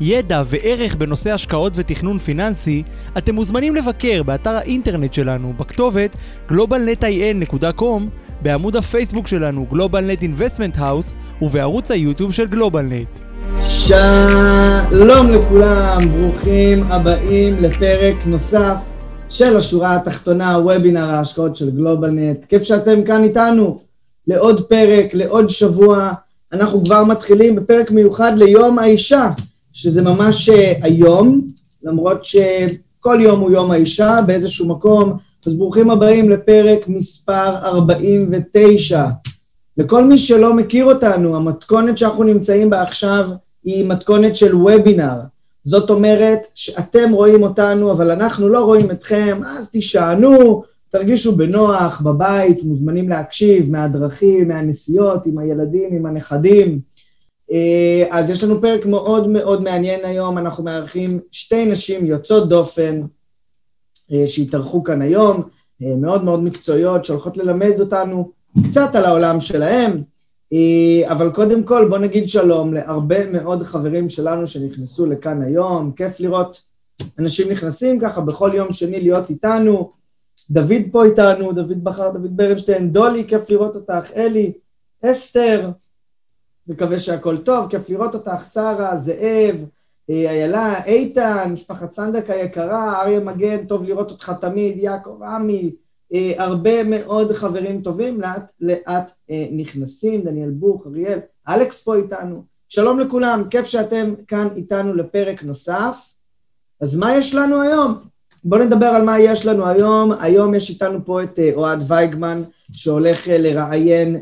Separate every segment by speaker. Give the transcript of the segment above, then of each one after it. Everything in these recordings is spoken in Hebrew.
Speaker 1: ידע וערך בנושא השקעות ותכנון פיננסי, אתם מוזמנים לבקר באתר האינטרנט שלנו בכתובת globalnetin.com, בעמוד הפייסבוק שלנו GlobalNet Investment House ובערוץ היוטיוב של GlobalNet.
Speaker 2: שלום לכולם, ברוכים הבאים לפרק נוסף של השורה התחתונה, וובינר ההשקעות של גלובלנט. כיף שאתם כאן איתנו לעוד פרק, לעוד שבוע. אנחנו כבר מתחילים בפרק מיוחד ליום האישה, שזה ממש אה, היום, למרות שכל יום הוא יום האישה באיזשהו מקום. אז ברוכים הבאים לפרק מספר 49. לכל מי שלא מכיר אותנו, המתכונת שאנחנו נמצאים בה עכשיו היא מתכונת של וובינר. זאת אומרת שאתם רואים אותנו, אבל אנחנו לא רואים אתכם, אז תישענו, תרגישו בנוח, בבית, מוזמנים להקשיב מהדרכים, מהנסיעות, עם הילדים, עם הנכדים. אה, אז יש לנו פרק מאוד מאוד מעניין היום, אנחנו מארחים שתי נשים יוצאות דופן אה, שהתארחו כאן היום, אה, מאוד מאוד מקצועיות, שהולכות ללמד אותנו קצת על העולם שלהם, אבל קודם כל בוא נגיד שלום להרבה מאוד חברים שלנו שנכנסו לכאן היום, כיף לראות אנשים נכנסים ככה בכל יום שני להיות איתנו, דוד פה איתנו, דוד בכר, דוד ברנשטיין, דולי, כיף לראות אותך, אלי, אסתר, מקווה שהכל טוב, כיף לראות אותך, שרה, זאב, אה, איילה, איתן, משפחת סנדק היקרה, אריה מגן, טוב לראות אותך תמיד, יעקב עמי, אה, הרבה מאוד חברים טובים, לאט לאט אה, נכנסים, דניאל בוך, אריאל, אלכס פה איתנו. שלום לכולם, כיף שאתם כאן איתנו לפרק נוסף. אז מה יש לנו היום? בואו נדבר על מה יש לנו היום. היום יש איתנו פה את אוהד וייגמן, שהולך לראיין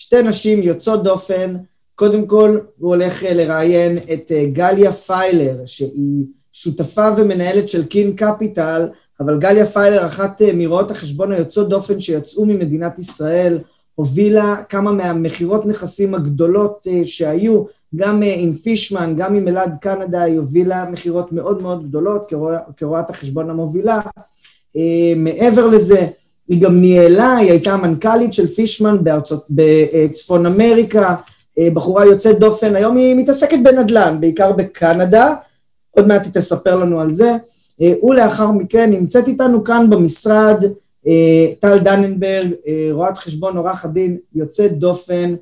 Speaker 2: שתי נשים יוצאות דופן, קודם כל הוא הולך אה, לראיין את אה, גליה פיילר, שהיא שותפה ומנהלת של KIN Capital, אבל גליה פיילר, אחת אה, מרואות החשבון היוצאות דופן שיצאו ממדינת ישראל, הובילה כמה מהמכירות נכסים הגדולות שהיו, גם עם פישמן, גם עם אלעד קנדה, היא הובילה מכירות מאוד מאוד גדולות כרואת החשבון המובילה. מעבר לזה, היא גם ניהלה, היא הייתה המנכ"לית של פישמן בארצות, בצפון אמריקה, אה, בחורה יוצאת דופן, היום היא מתעסקת בנדל"ן, בעיקר בקנדה, עוד מעט היא תספר לנו על זה, אה, ולאחר מכן נמצאת איתנו כאן במשרד אה, טל דננברג, רואת חשבון עורך הדין יוצאת דופן,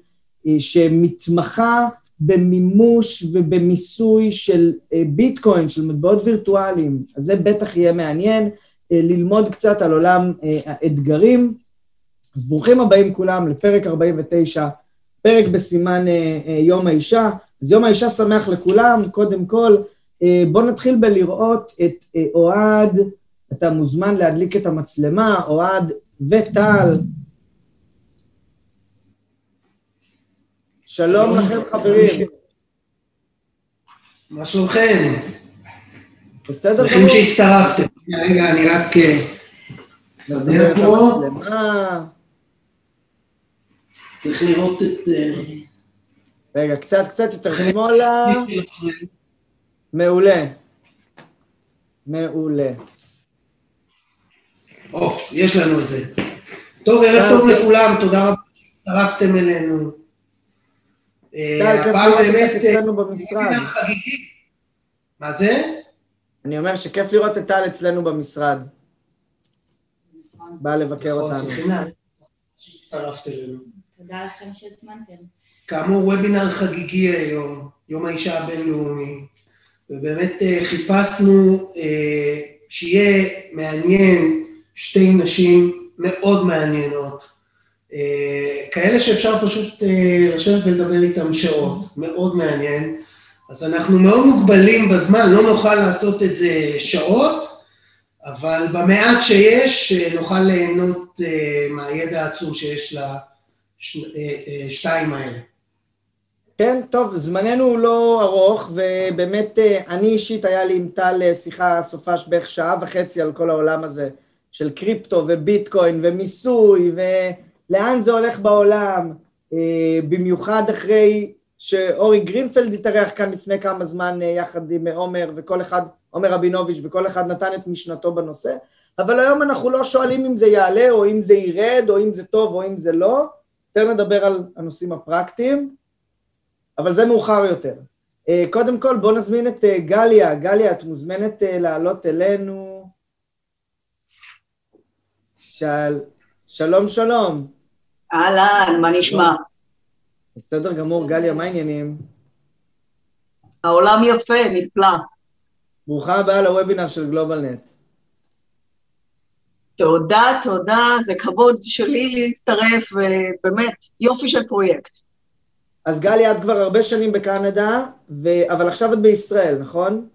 Speaker 2: שמתמחה במימוש ובמיסוי של ביטקוין, של מטבעות וירטואליים, אז זה בטח יהיה מעניין. אה, ללמוד קצת על עולם אה, האתגרים. אז ברוכים הבאים כולם לפרק 49, פרק בסימן אה, יום האישה. אז יום האישה שמח לכולם, קודם כל, בואו נתחיל בלראות את אוהד, אתה מוזמן להדליק את המצלמה, אוהד וטל. שלום לכם חברים.
Speaker 3: מה שלומכם?
Speaker 2: בסדר גמור.
Speaker 3: שמחים שהצטרפתם. רגע, אני רק אסדר פה. צריך לראות את... אה,
Speaker 2: רגע, קצת קצת יותר שמאלה. מעולה. מעולה.
Speaker 3: או, יש לנו את זה. טוב, ערב טוב לכולם, תודה רבה שהצטרפתם אלינו.
Speaker 2: אה, הפעם באמת...
Speaker 3: מה זה?
Speaker 2: אני אומר שכיף לראות את טל אצלנו במשרד. בא לבקר
Speaker 3: נכון,
Speaker 2: אותנו.
Speaker 3: שהצטרפת אלינו.
Speaker 4: תודה לכם שהזמנתם.
Speaker 3: כאמור, וובינר חגיגי היום, יום האישה הבינלאומי, ובאמת אה, חיפשנו אה, שיהיה מעניין שתי נשים מאוד מעניינות, אה, כאלה שאפשר פשוט לשבת ולדבר איתן שעות, מאוד מעניין. אז אנחנו מאוד מוגבלים בזמן, לא נוכל לעשות את זה שעות, אבל במעט שיש נוכל ליהנות uh, מהידע העצום שיש לשתיים אה, האלה.
Speaker 2: כן, טוב, זמננו לא ארוך, ובאמת אה, אני אישית היה לי עם טל אה, שיחה סופש בערך שעה וחצי על כל העולם הזה של קריפטו וביטקוין ומיסוי ולאן זה הולך בעולם, אה, במיוחד אחרי שאורי גרינפלד התארח כאן לפני כמה זמן יחד עם עומר וכל אחד, עומר רבינוביץ' וכל אחד נתן את משנתו בנושא, אבל היום אנחנו לא שואלים אם זה יעלה או אם זה ירד או אם זה טוב או אם זה לא, יותר נדבר על הנושאים הפרקטיים. אבל זה מאוחר יותר. אה, קודם כל בואו נזמין את אה, גליה. גליה, את מוזמנת אה, לעלות אלינו. של... שלום, שלום.
Speaker 5: אהלן, מה נשמע?
Speaker 2: בסדר גמור, גליה, מה העניינים?
Speaker 5: העולם יפה, נפלא.
Speaker 2: ברוכה הבאה לוובינר של גלובלנט.
Speaker 5: תודה, תודה, זה כבוד שלי להצטרף, ובאמת, יופי של פרויקט.
Speaker 2: אז גלי, את כבר הרבה שנים בקנדה, ו... אבל עכשיו את בישראל, נכון?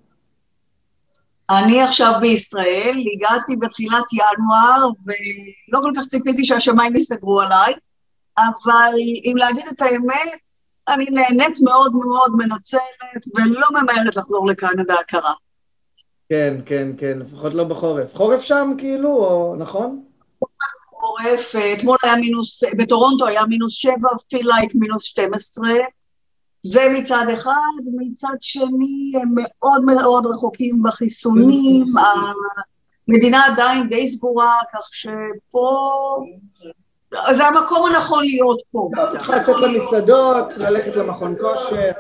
Speaker 5: אני עכשיו בישראל, הגעתי בתחילת ינואר, ולא כל כך ציפיתי שהשמיים יסגרו עליי, אבל אם להגיד את האמת, אני נהנית מאוד מאוד, מנצלת, ולא ממהרת לחזור לקנדה הקרה.
Speaker 2: כן, כן, כן, לפחות לא בחורף. חורף שם כאילו, או נכון?
Speaker 5: חורף, אתמול היה מינוס, בטורונטו היה מינוס שבע, פיל לייק מינוס 12, זה מצד אחד, מצד שני הם מאוד מאוד רחוקים בחיסונים, המדינה עדיין די סגורה, כך שפה זה המקום הנכון להיות פה.
Speaker 2: את יכולה לצאת למסעדות, ללכת למכון כושר.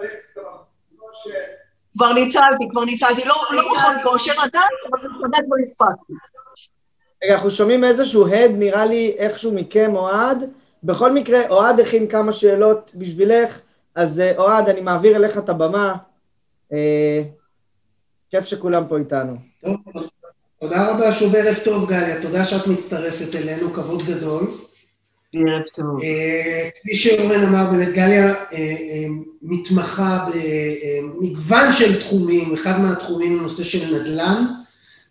Speaker 5: כבר ניצלתי, כבר ניצלתי, לא, לא מכון כושר עדיין, אבל מסעדה כבר הספקתי.
Speaker 2: רגע, אנחנו שומעים איזשהו הד, נראה לי איכשהו מכם, אוהד. בכל מקרה, אוהד הכין כמה שאלות בשבילך, אז אה, אוהד, אני מעביר אליך את הבמה. אה, כיף שכולם פה איתנו.
Speaker 3: טוב, תודה רבה, שוב ערב טוב, גליה. תודה שאת מצטרפת אלינו, כבוד גדול.
Speaker 5: ערב טוב.
Speaker 3: אה, כפי שאורן אמר, באמת גליה מתמחה במגוון של תחומים, אחד מהתחומים הוא נושא של נדל"ן.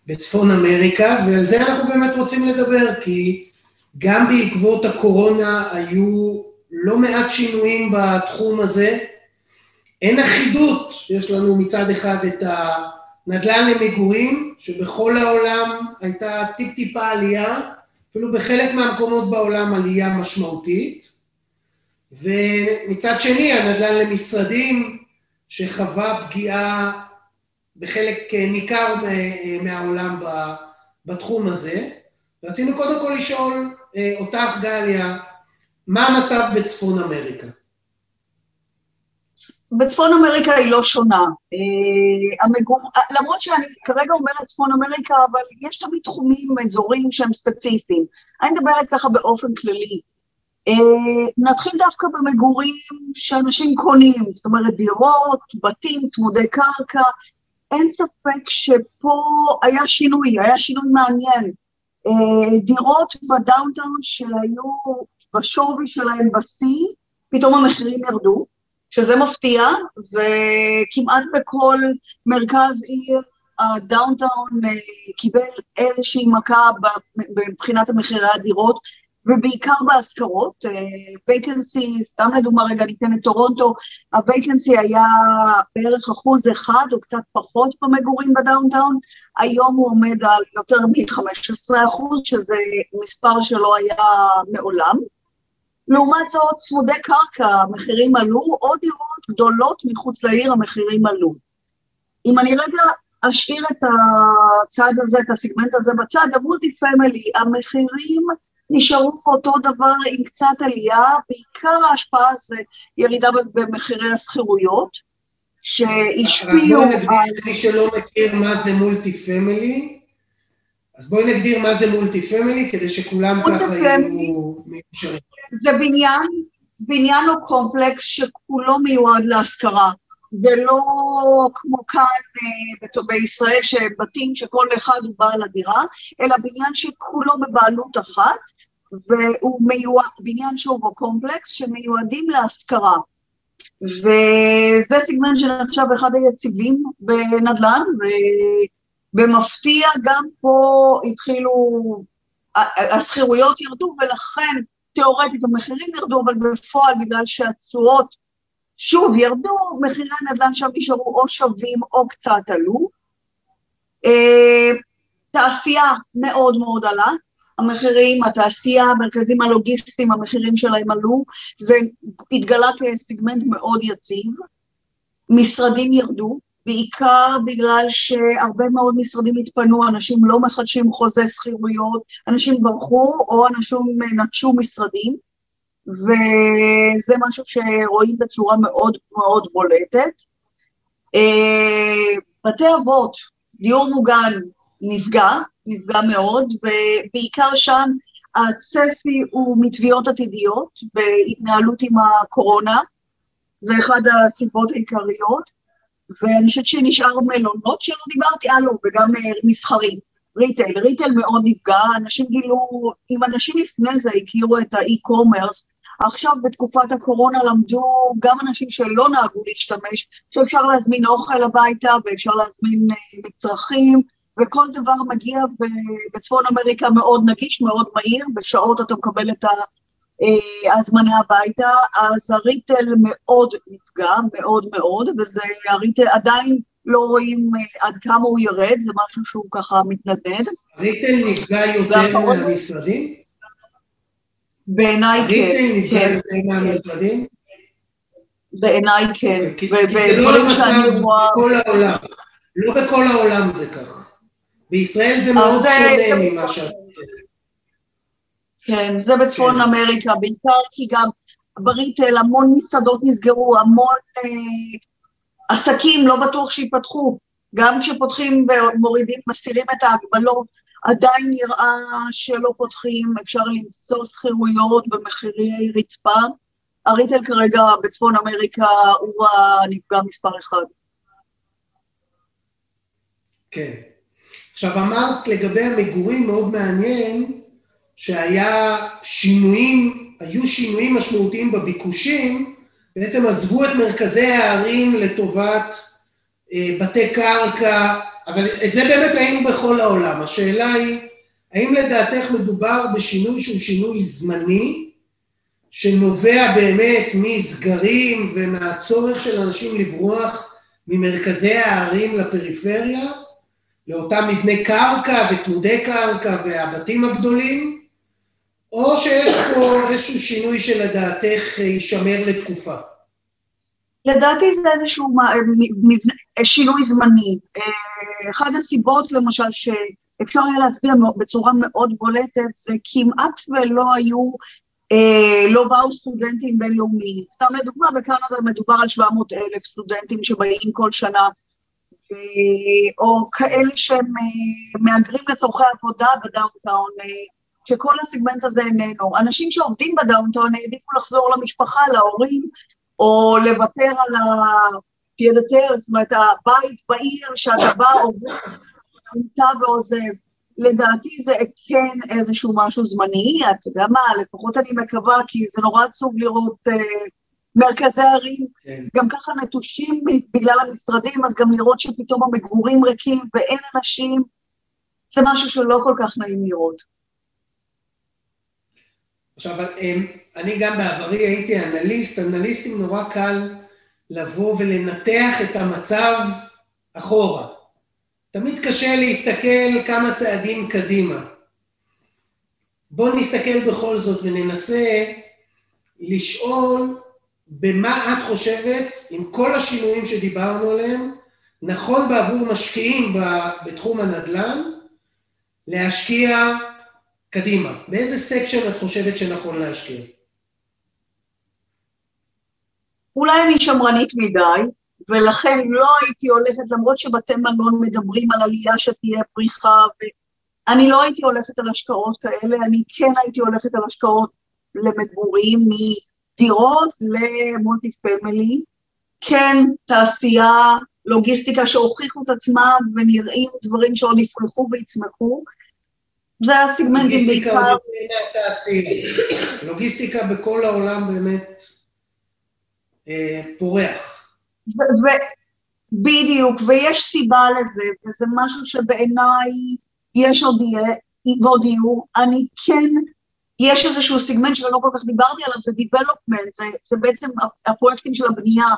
Speaker 3: בצפון אמריקה, ועל זה אנחנו באמת רוצים לדבר, כי גם בעקבות הקורונה היו לא מעט שינויים בתחום הזה. אין אחידות, יש לנו מצד אחד את הנדל"ן למגורים, שבכל העולם הייתה טיפ-טיפה עלייה, אפילו בחלק מהמקומות בעולם עלייה משמעותית, ומצד שני הנדל"ן למשרדים, שחווה פגיעה בחלק אה, ניכר אה, מהעולם בתחום הזה. רצינו קודם כל לשאול אה, אותך, גליה, מה המצב בצפון אמריקה?
Speaker 5: בצפון אמריקה היא לא שונה. המגור... למרות שאני כרגע אומרת צפון אמריקה, אבל יש תמיד תחומים, אזורים שהם ספציפיים. אני מדברת ככה באופן כללי. נתחיל דווקא במגורים שאנשים קונים, זאת אומרת דירות, בתים, צמודי קרקע, אין ספק שפה היה שינוי, היה שינוי מעניין. אה, דירות ב downtown שהיו בשווי שלהם בשיא, פתאום המחירים ירדו, שזה מפתיע, זה כמעט בכל מרכז עיר ה downtown אה, קיבל איזושהי מכה מבחינת המחירי הדירות, ובעיקר בהשכרות. vacancy, אה, סתם לדוגמה רגע ניתן את טורונטו, ה vacancy היה בערך אחוז אחד או קצת פחות במגורים ב downtown, היום הוא עומד על יותר מ-15 אחוז, שזה מספר שלא היה מעולם. לעומת זאת, צמודי קרקע, המחירים עלו, או דירות גדולות מחוץ לעיר, המחירים עלו. אם אני רגע אשאיר את הצד הזה, את הסגמנט הזה בצד, ה multi family, המחירים נשארו אותו דבר עם קצת עלייה, בעיקר ההשפעה זה ירידה במחירי השכירויות, שהשפיעו.
Speaker 3: רק בואי נגדיר למי שלא מכיר מה זה multi family, אז בואי נגדיר מה זה multi family, כדי שכולם ככה יהיו...
Speaker 5: זה בניין, בניין או קומפלקס שכולו מיועד להשכרה. זה לא כמו כאן אה, בישראל, שבתים שכל אחד הוא בעל הדירה, אלא בניין שכולו בבעלות אחת, והוא מיועד, בניין שהוא בקומפלקס, שמיועדים להשכרה. וזה סגמנט שנחשב אחד היציבים בנדל"ן, ובמפתיע גם פה התחילו, השכירויות ירדו, ולכן תיאורטית המחירים ירדו, אבל בפועל בגלל שהתשואות שוב, ירדו, מחירי הנדל"ן שם נשארו או שווים או קצת עלו. אה, תעשייה מאוד מאוד עלה, המחירים, התעשייה, המרכזים הלוגיסטיים, המחירים שלהם עלו, זה התגלה כסגמנט מאוד יציב. משרדים ירדו, בעיקר בגלל שהרבה מאוד משרדים התפנו, אנשים לא מחדשים חוזה שכירויות, אנשים ברחו או אנשים נטשו משרדים, וזה משהו שרואים בצורה מאוד מאוד בולטת. אה, בתי אבות, דיור מוגן נפגע, נפגע מאוד, ובעיקר שם הצפי הוא מתביעות עתידיות בהתנהלות עם הקורונה, זה אחד הסיבות העיקריות, ואני חושבת שנשאר מלונות שלא דיברתי, אה לא, וגם מסחרים, retail, retail מאוד נפגע, אנשים גילו, אם אנשים לפני זה הכירו את ה e-commerce, עכשיו בתקופת הקורונה למדו גם אנשים שלא נהגו להשתמש, שאפשר להזמין אוכל הביתה ואפשר להזמין אה, מצרכים, וכל דבר מגיע בצפון אמריקה מאוד נגיש, מאוד מהיר, בשעות אתה מקבל את ההזמנה הביתה, אז ה retail מאוד נפגע, מאוד מאוד, וזה הריטל עדיין לא רואים אה, עד כמה הוא ירד, זה משהו שהוא ככה מתנדנד.
Speaker 3: הריטל נפגע יותר מהמשרדים?
Speaker 5: בעיניי כן.
Speaker 3: הריטל נפגע כן. יותר מהמשרדים?
Speaker 5: בעיניי כן,
Speaker 3: לא שאני רואה... לא בכל העולם זה כך. בישראל זה מאוד שונה ממה שאת...
Speaker 5: כן, זה בצפון כן. אמריקה, בעיקר כי גם בריטל המון מסעדות נסגרו, המון אה, עסקים לא בטוח שיפתחו. גם כשפותחים ומורידים, מסירים את ההגבלות, עדיין נראה שלא פותחים, אפשר למצוא שכירויות במחירי רצפה. הריטל כרגע בצפון אמריקה הוא הנפגע מספר אחד.
Speaker 3: כן. עכשיו אמרת לגבי המגורים מאוד מעניין, שהיה שינויים, היו שינויים משמעותיים בביקושים, בעצם עזבו את מרכזי הערים לטובת אה, בתי קרקע, אבל את זה באמת ראינו בכל העולם. השאלה היא, האם לדעתך מדובר בשינוי שהוא שינוי זמני, שנובע באמת מסגרים ומהצורך של אנשים לברוח ממרכזי הערים לפריפריה, לאותם מבני קרקע וצמודי קרקע והבתים הגדולים, או שיש פה איזשהו שינוי שלדעתך יישמר לתקופה?
Speaker 5: לדעתי זה איזשהו שינוי זמני. אה, אחת הסיבות למשל שאפשר היה להצביע בצורה מאוד בולטת זה כמעט ולא היו, אה, לא באו סטודנטים בינלאומיים. סתם לדוגמה, בקנדה מדובר על 700 אלף סטודנטים שבאים כל שנה, או כאלה שהם אה, מהגרים לצורכי עבודה ב downtown, שכל הסגמנט הזה איננו. אנשים שעובדים ב downtown העדיפו לחזור למשפחה, להורים, או לוותר על ה pied-à-terre, זאת אומרת, הבית בעיר שאתה בא, עובד, נמצא ועוזב. לדעתי זה כן איזשהו משהו זמני, אתה יודע מה, לפחות אני מקווה, כי זה נורא עצוב לראות uh, מרכזי ערים, כן. גם ככה נטושים בגלל המשרדים, אז גם לראות שפתאום המגורים ריקים ואין אנשים, זה משהו שלא כל כך נעים לראות.
Speaker 3: עכשיו, אמ, אני גם בעברי הייתי אנליסט, אנליסטים נורא קל לבוא ולנתח את המצב אחורה. תמיד קשה להסתכל כמה צעדים קדימה. בואו נסתכל בכל זאת וננסה לשאול במה את חושבת, עם כל השינויים שדיברנו עליהם, נכון בעבור משקיעים בתחום הנדל"ן, להשקיע קדימה, באיזה סקשן את חושבת שנכון להשקיע?
Speaker 5: אולי אני שמרנית מדי, ולכן לא הייתי הולכת, למרות שבתי מלון מדברים על עלייה שתהיה פריחה, ואני לא הייתי הולכת על השקעות כאלה, אני כן הייתי הולכת על השקעות למגורים, מדירות למולטי פמילי, כן תעשייה, לוגיסטיקה שהוכיחו את עצמם ונראים דברים שעוד יפרחו ויצמחו, זה הסגמנטים בעיקר.
Speaker 3: לוגיסטיקה בכל העולם באמת אה, פורח.
Speaker 5: בדיוק, ויש סיבה לזה, וזה משהו שבעיניי יש עוד יהיה, ועוד יהיו. אני כן יש איזשהו סיגמנט שלא כל כך דיברתי עליו, זה Development, זה, זה בעצם הפרויקטים של הבנייה.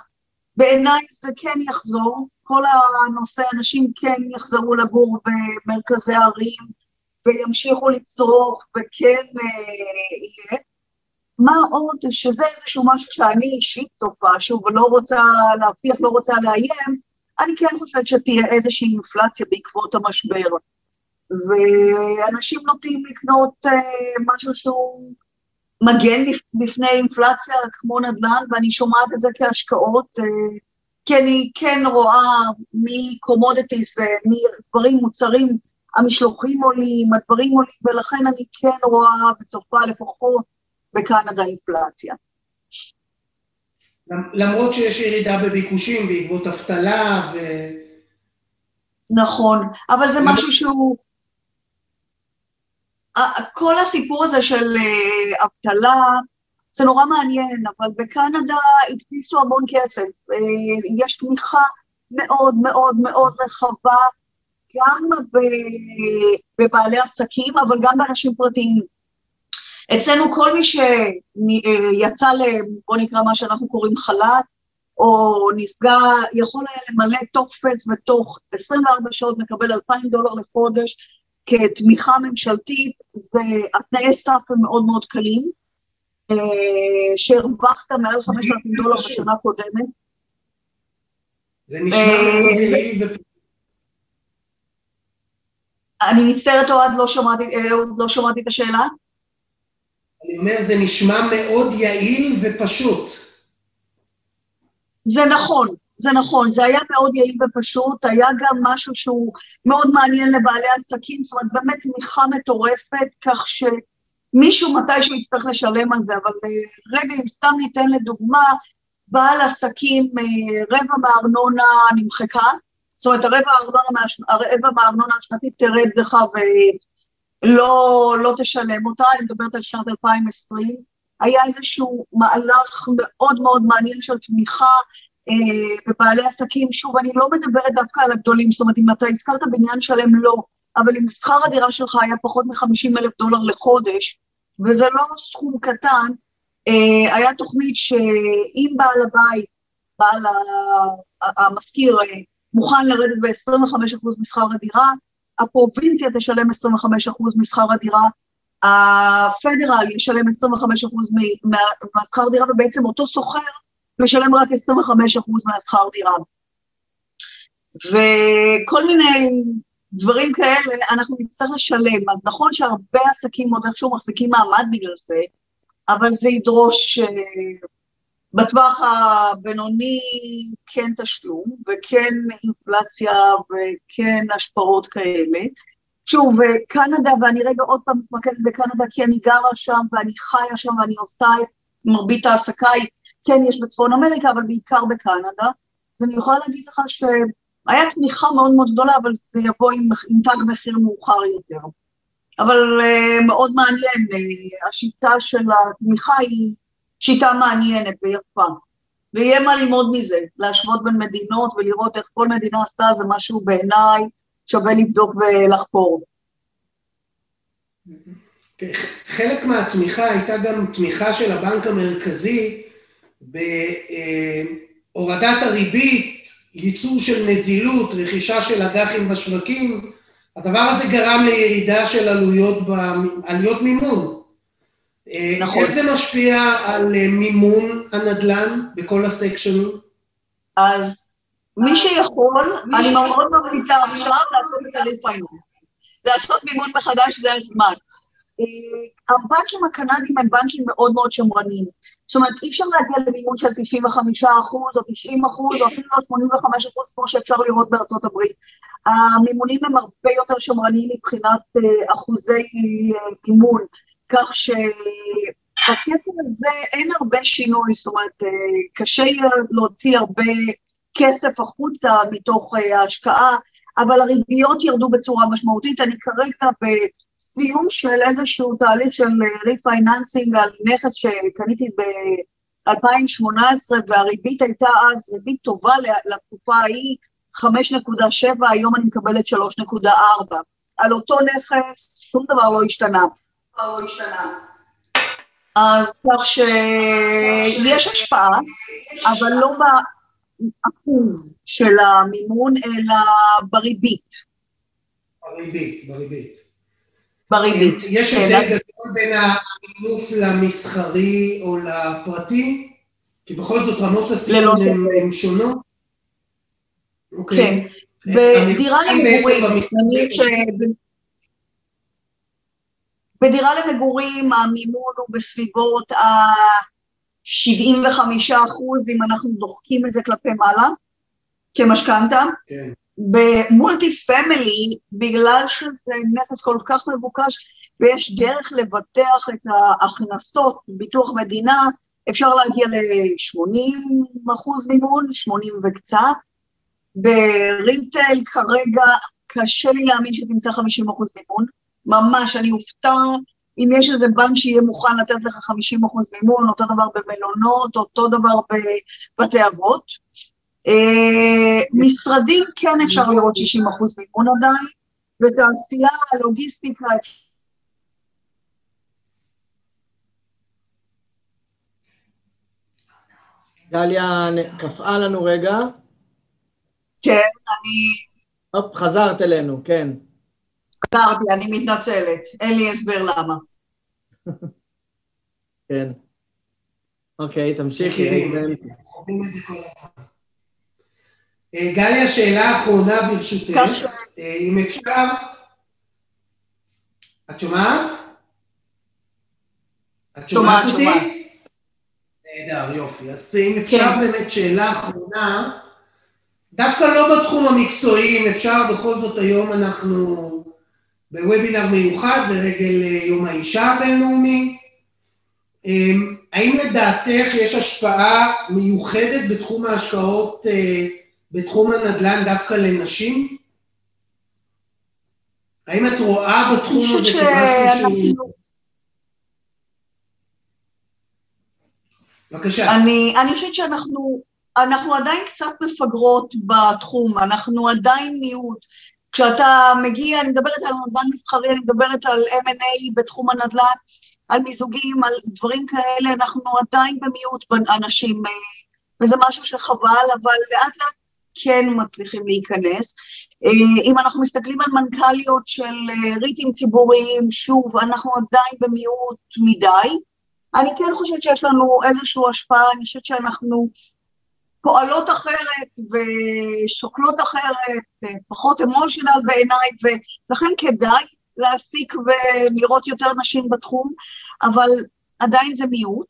Speaker 5: בעיניי זה כן יחזור, כל הנושא, אנשים כן יחזרו לגור במרכזי ערים וימשיכו לצרוך וכן אה, יהיה. מה עוד, שזה איזשהו משהו שאני אישית צופה, שוב, לא רוצה להבטיח, לא רוצה לאיים, אני כן חושבת שתהיה איזושהי אינפלציה בעקבות המשבר. ואנשים נוטים לקנות uh, משהו שהוא מגן בפני אינפלציה כמו נדל"ן, ואני שומעת את זה כהשקעות, uh, כי אני כן רואה מקומודיטיס, uh, מדברים, מוצרים, המשלוחים עולים, הדברים עולים, ולכן אני כן רואה וצופה לפחות בקנדה אינפלציה.
Speaker 3: למרות שיש ירידה בביקושים בעקבות אבטלה ו...
Speaker 5: נכון, אבל זה משהו שהוא... כל הסיפור הזה של אה, אבטלה, זה נורא מעניין, אבל בקנדה הדפיסו המון כסף. אה, יש תמיכה מאוד מאוד מאוד רחבה, גם בבעלי עסקים, אבל גם באנשים פרטיים. אצלנו כל מי שיצא ל... בוא נקרא מה שאנחנו קוראים חל"ת, או נפגע, יכול היה למלא טופס ותוך 24 שעות מקבל 2,000 דולר לחודש כתמיכה ממשלתית, זה, התנאי סף הם מאוד מאוד קלים, אה, שהרווחת מעל 5,000 דולר בשנה קודמת.
Speaker 3: זה נשמע יעיל ו...
Speaker 5: אני מצטערת, אוהד, לא שמעתי, אה, לא שמעתי את השאלה.
Speaker 3: אני אומר, זה נשמע מאוד יעיל ופשוט.
Speaker 5: זה נכון, זה נכון, זה היה מאוד יעיל ופשוט, היה גם משהו שהוא מאוד מעניין לבעלי עסקים, זאת אומרת, באמת תמיכה מטורפת, כך שמישהו מתישהו יצטרך לשלם על זה, אבל אה, רגע, אם סתם ניתן לדוגמה, בעל עסקים, אה, רבע מהארנונה נמחקה, זאת אומרת, הרבע מהארנונה השנתית תרד לך לא, לא תשלם אותה, אני מדברת על שנת 2020, היה איזשהו מהלך מאוד מאוד מעניין של תמיכה אה, בבעלי עסקים, שוב, אני לא מדברת דווקא על הגדולים, זאת אומרת, אם אתה הזכרת בניין שלם, לא, אבל אם שכר הדירה שלך היה פחות מ-50 אלף דולר לחודש, וזה לא סכום קטן, אה, היה תוכנית שאם בעל הבית, בעל המשכיר, אה, מוכן לרדת ב-25% משכר הדירה, הפרובינציה תשלם 25% משכר הדירה, הפדרל ישלם 25% מהשכר דירה, ובעצם אותו שוכר משלם רק 25% מהשכר דירה. וכל מיני דברים כאלה אנחנו נצטרך לשלם. אז נכון שהרבה עסקים עוד איכשהו מחזיקים מעמד בגלל זה, אבל זה ידרוש uh, בטווח הבינוני כן תשלום, וכן אינפלציה וכן השפעות כאלה. שוב, קנדה, ואני רגע עוד פעם מתמקדת בקנדה כי אני גרה שם ואני חיה שם ואני עושה את מרבית העסקה, כן יש בצפון אמריקה, אבל בעיקר בקנדה. אז אני יכולה להגיד לך שהיה תמיכה מאוד מאוד גדולה, אבל זה יבוא עם, עם תג מחיר מאוחר יותר. אבל uh, מאוד מעניין, uh, השיטה של התמיכה היא שיטה מעניינת ויפה. ויהיה מה ללמוד מזה, להשוות בין מדינות ולראות איך כל מדינה עשתה, זה משהו בעיניי שווה לבדוק ולחקור.
Speaker 3: חלק מהתמיכה הייתה גם תמיכה של הבנק המרכזי בהורדת הריבית, ייצור של נזילות, רכישה של אג"חים בשווקים, הדבר הזה גרם לירידה של עלויות, עלויות מימון. אה, נכון. איך זה משפיע על אה, מימון הנדל"ן בכל הסקשנים?
Speaker 5: אז מי שיכול, אני מאוד ממליצה עכשיו לעשות את הריפיינל. לעשות מימון מחדש זה הזמן. אה, הבנקים הקנדים הם בנקים מאוד מאוד שמרניים. זאת אומרת, אי אפשר להגיע למימון של 95 אחוז, או 90 אחוז, או אפילו 85 אחוז, כמו שאפשר לראות בארצות הברית. המימונים הם הרבה יותר שמרניים מבחינת אחוזי מימון. כך שבקטע הזה אין הרבה שינוי, זאת אומרת, אה, קשה להוציא הרבה כסף החוצה מתוך אה, ההשקעה, אבל הריביות ירדו בצורה משמעותית. אני כרגע בסיום של איזשהו תהליך של refinancing על נכס שקניתי ב-2018, והריבית הייתה אז ריבית טובה לתקופה ההיא, 5.7, היום אני מקבלת 3.4. על אותו נכס שום דבר לא השתנה.
Speaker 3: לא השתנה.
Speaker 5: אז כך שיש השפעה, אבל לא באחוז של המימון, אלא בריבית.
Speaker 3: בריבית, בריבית.
Speaker 5: בריבית.
Speaker 3: יש
Speaker 5: כן,
Speaker 3: הבדל גדול בין המינוף למסחרי או לפרטי? כי בכל זאת רמות הסיכון הן- שונות? אוקיי.
Speaker 5: כן. בדירה
Speaker 3: המבחן בעצם
Speaker 5: למגורים,
Speaker 3: במסחרי-
Speaker 5: נגיד ש... בדירה למגורים המימון הוא בסביבות ה-75 אחוז, אם אנחנו דוחקים את זה כלפי מעלה, כמשכנתה.
Speaker 3: כן.
Speaker 5: במולטי פמילי, בגלל שזה נכס כל כך מבוקש ויש דרך לבטח את ההכנסות ביטוח מדינה, אפשר להגיע ל-80 אחוז מימון, 80 וקצת. בריטייל כרגע קשה לי להאמין שתמצא 50 אחוז מימון, ממש, אני אופתע אם יש איזה בנק שיהיה מוכן לתת לך 50 אחוז מימון, אותו דבר במלונות, אותו דבר בבתי אבות. אה, משרדים כן אפשר לראות 60 אחוז מימון עדיין, ותעשייה, לוגיסטיקה,
Speaker 2: גליה נ- קפאה לנו רגע.
Speaker 5: כן, אני
Speaker 2: הופ, חזרת אלינו, כן.
Speaker 5: חזרתי, אני מתנצלת, אין לי הסבר למה.
Speaker 2: כן. אוקיי, תמשיכי.
Speaker 3: אה, גליה, שאלה אחרונה ברשותך. אה, אם אפשר... את שומעת? את
Speaker 5: שומעת,
Speaker 3: אותי? נהדר, יופי. אז אם אפשר
Speaker 5: כן.
Speaker 3: באמת שאלה אחרונה, דווקא לא בתחום המקצועי, אם אפשר, בכל זאת היום אנחנו בוובינר מיוחד לרגל אה, יום האישה הבינלאומי. אמ, האם לדעתך יש השפעה מיוחדת בתחום ההשקעות, אה, בתחום הנדל"ן דווקא לנשים? האם את רואה בתחום הזה כמשהו שהוא... בבקשה.
Speaker 5: אני, אני חושבת שאנחנו אנחנו עדיין קצת מפגרות בתחום, אנחנו עדיין מיעוט. כשאתה מגיע, אני מדברת על נדל"ן מסחרי, אני מדברת על M&A בתחום הנדל"ן, על מיזוגים, על דברים כאלה, אנחנו עדיין במיעוט אנשים, אה, וזה משהו שחבל, אבל לאט לאט כן מצליחים להיכנס. אה, אם אנחנו מסתכלים על מנכ"ליות של אה, ריטים ציבוריים, שוב, אנחנו עדיין במיעוט מדי. אני כן חושבת שיש לנו איזושהי השפעה, אני חושבת שאנחנו פועלות אחרת ושוקלות אחרת, פחות אמושיונל בעיניי, ולכן כדאי להעסיק ולראות יותר נשים בתחום, אבל עדיין זה מיעוט.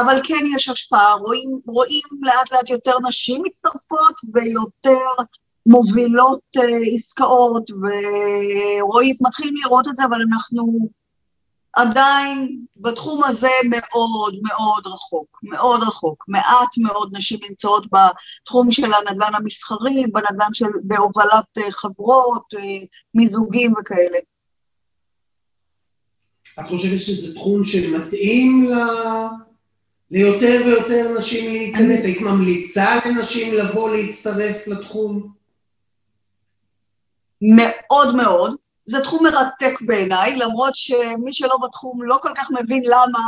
Speaker 5: אבל כן יש השפעה, רואים, רואים לאט לאט יותר נשים מצטרפות ויותר מובילות עסקאות, ורואים, מתחילים לראות את זה, אבל אנחנו עדיין בתחום הזה מאוד מאוד רחוק, מאוד רחוק. מעט מאוד נשים נמצאות בתחום של הנדל"ן המסחרי, בנדל"ן של, בהובלת חברות, מיזוגים וכאלה.
Speaker 3: את חושבת שזה תחום שמתאים ל... ליותר ויותר נשים להיכנס? היית ממליצה לנשים לבוא להצטרף לתחום?
Speaker 5: מאוד מאוד. זה תחום מרתק בעיניי, למרות שמי שלא בתחום לא כל כך מבין למה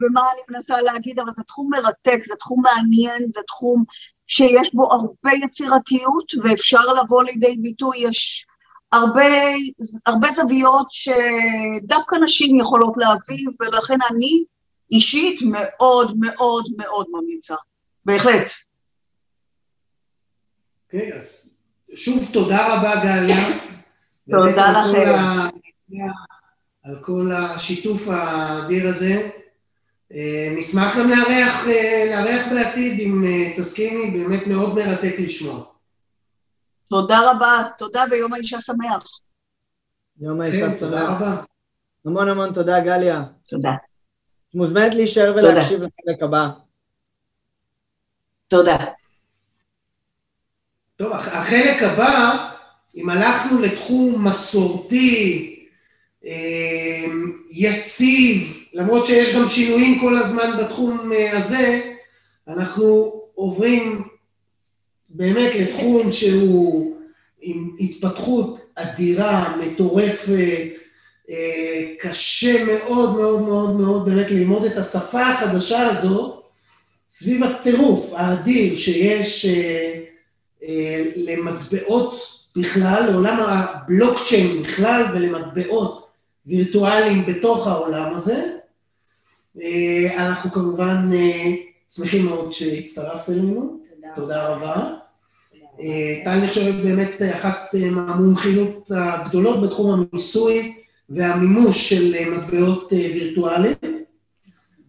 Speaker 5: ומה אני מנסה להגיד, אבל זה תחום מרתק, זה תחום מעניין, זה תחום שיש בו הרבה יצירתיות ואפשר לבוא לידי ביטוי, יש הרבה, הרבה זוויות שדווקא נשים יכולות להביא, ולכן אני אישית מאוד מאוד מאוד ממליצה, בהחלט.
Speaker 3: אוקיי, okay, אז שוב תודה רבה גליה.
Speaker 5: תודה לכם.
Speaker 3: ה... על כל השיתוף האדיר הזה. נשמח גם לארח, לארח בעתיד, אם תסכימי, באמת מאוד מרתק לשמוע.
Speaker 5: תודה רבה, תודה ויום האישה שמח.
Speaker 2: יום האישה
Speaker 3: כן,
Speaker 2: שמח.
Speaker 3: תודה רבה.
Speaker 2: המון המון תודה, גליה.
Speaker 5: תודה.
Speaker 2: את מוזמנת להישאר ולהקשיב לחלק הבא.
Speaker 5: תודה.
Speaker 3: טוב, החלק הבא, אם הלכנו לתחום מסורתי, יציב, למרות שיש גם שינויים כל הזמן בתחום הזה, אנחנו עוברים באמת לתחום שהוא עם התפתחות אדירה, מטורפת, אה, קשה מאוד מאוד מאוד מאוד באמת ללמוד את השפה החדשה הזו סביב הטירוף האדיר שיש אה, אה, למטבעות בכלל, לעולם הבלוקצ'יין בכלל ולמטבעות וירטואליים בתוך העולם הזה. אנחנו כמובן שמחים מאוד שהצטרפת אלינו, תודה, תודה רבה. טל נחשבת באמת אחת מהמומחיות הגדולות בתחום המיסוי והמימוש של אה, מטבעות אה, וירטואליים.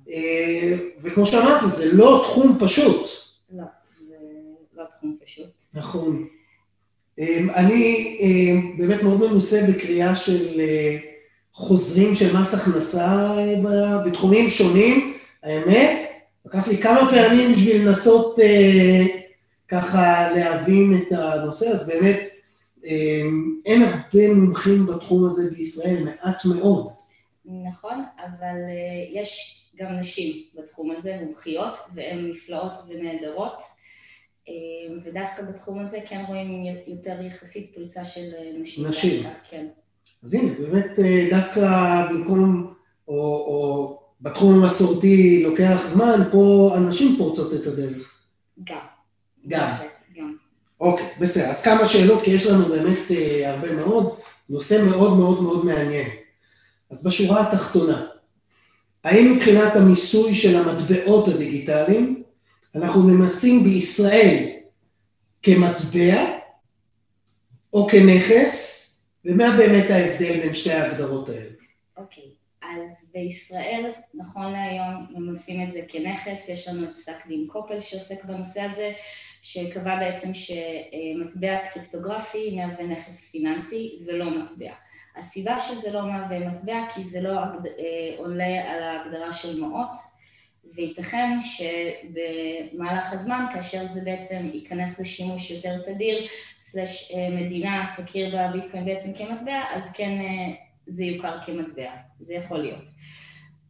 Speaker 3: אה, וכמו שאמרתי, זה לא תחום פשוט.
Speaker 4: לא, זה לא תחום פשוט.
Speaker 3: נכון. אני באמת מאוד מנוסה בקריאה של חוזרים של מס הכנסה בתחומים שונים, האמת. לקח לי כמה פעמים בשביל לנסות ככה להבין את הנושא, אז באמת אמ, אין הרבה מומחים בתחום הזה בישראל, מעט מאוד.
Speaker 4: נכון, אבל אה, יש גם נשים בתחום הזה, מומחיות, והן נפלאות ונהדרות. אמ, ודווקא בתחום הזה כן רואים יותר יחסית פריצה של אה, נשים.
Speaker 3: נשים. דווקא, כן. אז הנה, באמת אה, דווקא במקום, או, או בתחום המסורתי לוקח זמן, פה הנשים פורצות את הדרך.
Speaker 4: גם.
Speaker 3: גם. אוקיי, בסדר. אז כמה שאלות, כי יש לנו באמת אה, הרבה מאוד. נושא מאוד מאוד מאוד מעניין. אז בשורה התחתונה, האם מבחינת המיסוי של המטבעות הדיגיטליים, אנחנו ממסים בישראל כמטבע או כנכס, ומה באמת ההבדל בין שתי ההגדרות האלה?
Speaker 4: אוקיי, אז בישראל, נכון להיום, ממסים את זה כנכס, יש לנו את פסק דין קופל שעוסק בנושא הזה, שקבע בעצם שמטבע קריפטוגרפי מהווה נכס פיננסי ולא מטבע. הסיבה שזה לא מהווה מטבע כי זה לא אה, עולה על ההגדרה של מעות וייתכן שבמהלך הזמן כאשר זה בעצם ייכנס לשימוש יותר תדיר סלש אה, מדינה תכיר בביטקוין בעצם כמטבע אז כן אה, זה יוכר כמטבע, זה יכול להיות.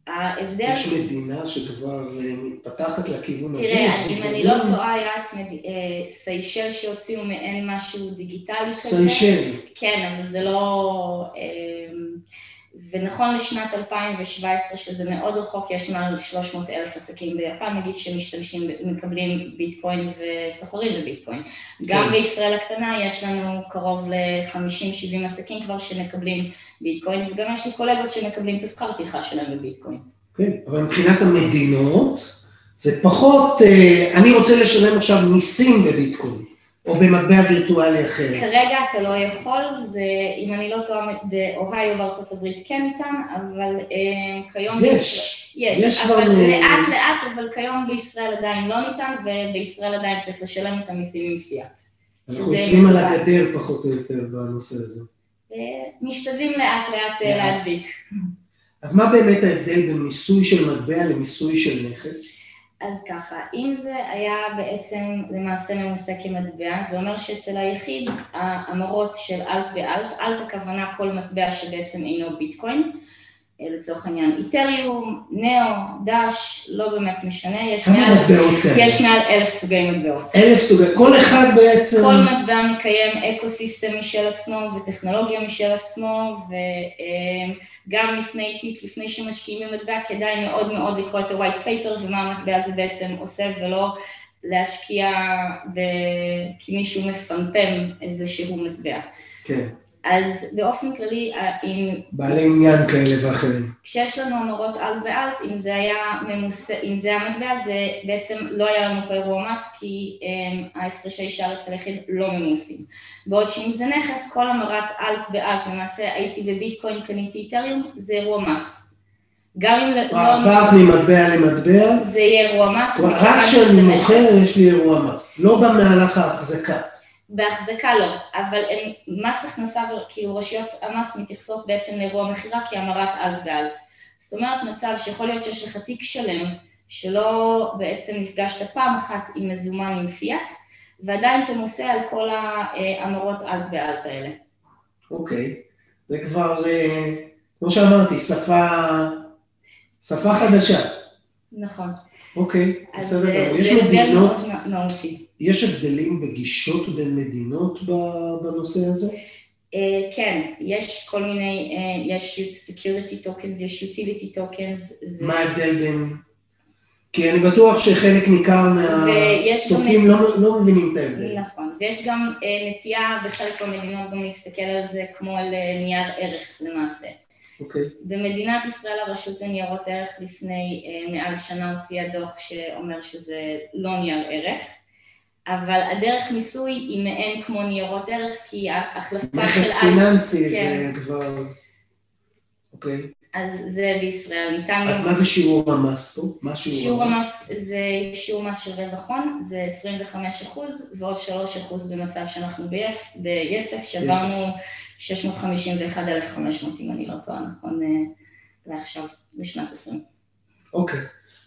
Speaker 3: ההבדל... יש מדינה שכבר אה, מתפתחת לכיוון
Speaker 4: הזה? תראה, אם אני לא טועה, היה את מד... סיישל שהוציאו מעין משהו דיגיטלי כזה.
Speaker 3: סיישל.
Speaker 4: כן, אבל זה לא... ונכון לשנת 2017, שזה מאוד רחוק, יש מעל 300 אלף עסקים ביפן, נגיד שמשתמשים, מקבלים ביטקוין וסוחרים בביטקוין. כן. גם בישראל הקטנה יש לנו קרוב ל-50-70 עסקים כבר שמקבלים ביטקוין, וגם יש לי קולגות שמקבלים את השכר טרחה שלהם בביטקוין.
Speaker 3: כן, אבל מבחינת המדינות, זה פחות, אה, אני רוצה לשלם עכשיו מיסים בביטקוין. או במטבע וירטואלי אחר.
Speaker 4: כרגע אתה לא יכול, זה, אם אני לא טועה, באוהיו בארצות הברית כן ניתן, אבל אה, כיום...
Speaker 3: יש, יש,
Speaker 4: יש אבל כבר... לאט לאט, אבל כיום בישראל עדיין לא ניתן, ובישראל עדיין צריך לשלם את המיסים עם פיאט.
Speaker 3: אנחנו יושבים על הגדר פחות או יותר בנושא הזה.
Speaker 4: אה, משתדלים לאט לאט אה, להדביק.
Speaker 3: אז מה באמת ההבדל בין מיסוי של מטבע למיסוי של נכס?
Speaker 4: אז ככה, אם זה היה בעצם למעשה ממוסה כמטבע, זה אומר שאצל היחיד ההמרות של אלט באלט, אלט הכוונה כל מטבע שבעצם אינו ביטקוין, לצורך העניין איתריום, נאו, דאש, לא באמת משנה, יש מעל, יש מעל אלף סוגי מטבעות.
Speaker 3: אלף סוגי, כל אחד בעצם...
Speaker 4: כל מטבע מקיים אקו סיסטם משל עצמו וטכנולוגיה משל עצמו, וגם לפני טיפ, לפני שמשקיעים במטבע, כדאי מאוד מאוד לקרוא את ה-white paper ומה המטבע הזה בעצם עושה, ולא להשקיע ב... כי מישהו מפמפם איזשהו מטבע.
Speaker 3: כן.
Speaker 4: אז באופן כללי, אם...
Speaker 3: בעלי עניין כאלה ואחרים.
Speaker 4: כשיש לנו המרות אלט ואלט, אם זה היה ממוס... אם זה היה מטבע, זה בעצם לא היה לנו פה אירוע מס, כי הם, אמ, ההפרשי שער אצל היחיד לא ממוסים. בעוד שאם זה נכס, כל המרת אלט ואלט, למעשה הייתי בביטקוין, קניתי איתריום, זה אירוע מס. גם אם לא...
Speaker 3: מעבר ממטבע למטבע.
Speaker 4: זה יהיה אירוע מס.
Speaker 3: רק כשאני מוכר יש לי אירוע מס, לא במהלך ההחזקה.
Speaker 4: בהחזקה לא, אבל הם, מס הכנסה, כאילו רשויות המס מתייחסות בעצם לאירוע מכירה כהמרת אלט ואלט. זאת אומרת מצב שיכול להיות שיש לך תיק שלם שלא בעצם נפגשת פעם אחת עם מזומן עם פיאט, ועדיין אתה נוסע על כל ההמרות אלט ואלט האלה.
Speaker 3: אוקיי, זה כבר, אה, כמו שאמרתי, שפה, שפה חדשה.
Speaker 4: נכון.
Speaker 3: אוקיי, בסדר גמור. יש מדינות... יש הבדלים בגישות בין מדינות בנושא הזה?
Speaker 4: Uh, כן, יש כל מיני, uh, יש security tokens, יש utility tokens.
Speaker 3: זה... מה ההבדל בין... כי אני בטוח שחלק ניכר מהצופים לא, לא מבינים את ההבדל.
Speaker 4: נכון, ויש גם uh, נטייה בחלק מהמדינות גם להסתכל על זה כמו על נייר ערך למעשה.
Speaker 3: אוקיי. Okay.
Speaker 4: במדינת ישראל הרשות לניירות ערך לפני uh, מעל שנה הוציאה דוח שאומר שזה לא נייר ערך. אבל הדרך מיסוי היא מעין כמו ניירות ערך, כי ההחלפה של...
Speaker 3: נכס פיננסי כן. זה כבר... אוקיי.
Speaker 4: אז זה בישראל, ניתן...
Speaker 3: אז מה זה שיעור המס פה? מה שיעור,
Speaker 4: שיעור המס? המס זה שיעור מס של רווח הון, זה 25 אחוז ועוד 3 אחוז במצב שאנחנו ביסף, שעברנו 651,500 אם אני לא טועה, נכון אה, לעכשיו, לשנת 20.
Speaker 3: אוקיי.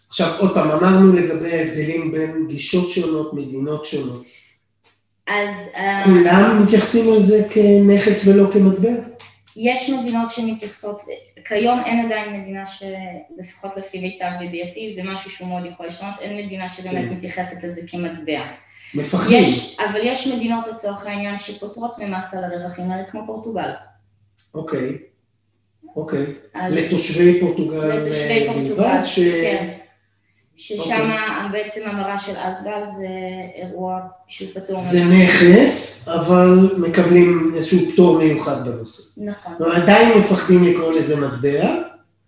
Speaker 3: עכשיו, עוד פעם, אמרנו לגבי ההבדלים בין גישות שונות, מדינות שונות.
Speaker 4: אז... אה,
Speaker 3: כולם מתייחסים לזה כנכס ולא כמטבע?
Speaker 4: יש מדינות שמתייחסות, כיום אין עדיין מדינה שלפחות לפי מיטב ידיעתי, זה משהו שהוא מאוד יכול לשנות, אין מדינה שבאמת כן. מתייחסת לזה כמטבע.
Speaker 3: מפחדים.
Speaker 4: יש, אבל יש מדינות לצורך העניין שפוטרות ממס על הרווחים האלה, כמו פורטוגל.
Speaker 3: אוקיי, אוקיי. אז לתושבי פורטוגל
Speaker 4: לתושבי פורטוגל, ש... כן. ששם okay. אוקיי. בעצם המרה של אלטגל זה אירוע שהוא פטור.
Speaker 3: זה נכס, אבל מקבלים איזשהו פטור מיוחד בנושא.
Speaker 4: נכון.
Speaker 3: עדיין מפחדים לקרוא לזה מטבע.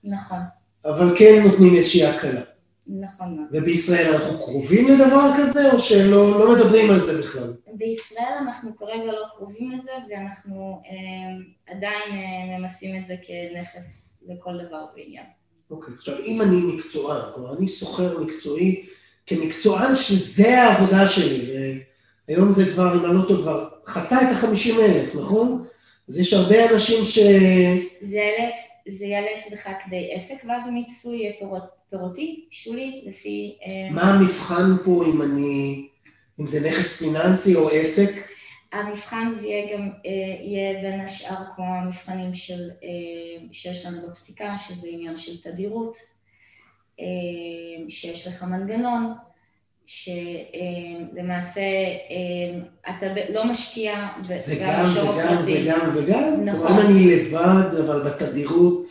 Speaker 4: נכון.
Speaker 3: אבל כן נותנים איזושהי הקלה.
Speaker 4: נכון.
Speaker 3: ובישראל אנחנו קרובים לדבר כזה, או שלא לא מדברים על זה בכלל?
Speaker 4: בישראל אנחנו כרגע לא קרובים לזה, ואנחנו אה, עדיין אה, ממסים את זה כנכס לכל דבר ועניין.
Speaker 3: אוקיי, עכשיו אם אני מקצוען, כלומר אני סוחר מקצועי, כמקצוען שזה העבודה שלי, היום זה כבר, אם אני לא טועה, כבר חצה את החמישים אלף, נכון? אז יש הרבה אנשים ש...
Speaker 4: זה יאלץ, זה יאלץ לך כדי עסק, ואז המיצוי יהיה פירות, פירותי, שולי, לפי...
Speaker 3: אה, מה המבחן פה אם אני... אם זה נכס פיננסי או עסק?
Speaker 4: המבחן זה יהיה גם, אה, יהיה בין השאר כמו המבחנים של, אה, שיש לנו בפסיקה, שזה עניין של תדירות, אה, שיש לך מנגנון, שלמעשה אתה לא משקיע
Speaker 3: זה גם וגם וגם וגם? נכון. אם אני לבד, אבל בתדירות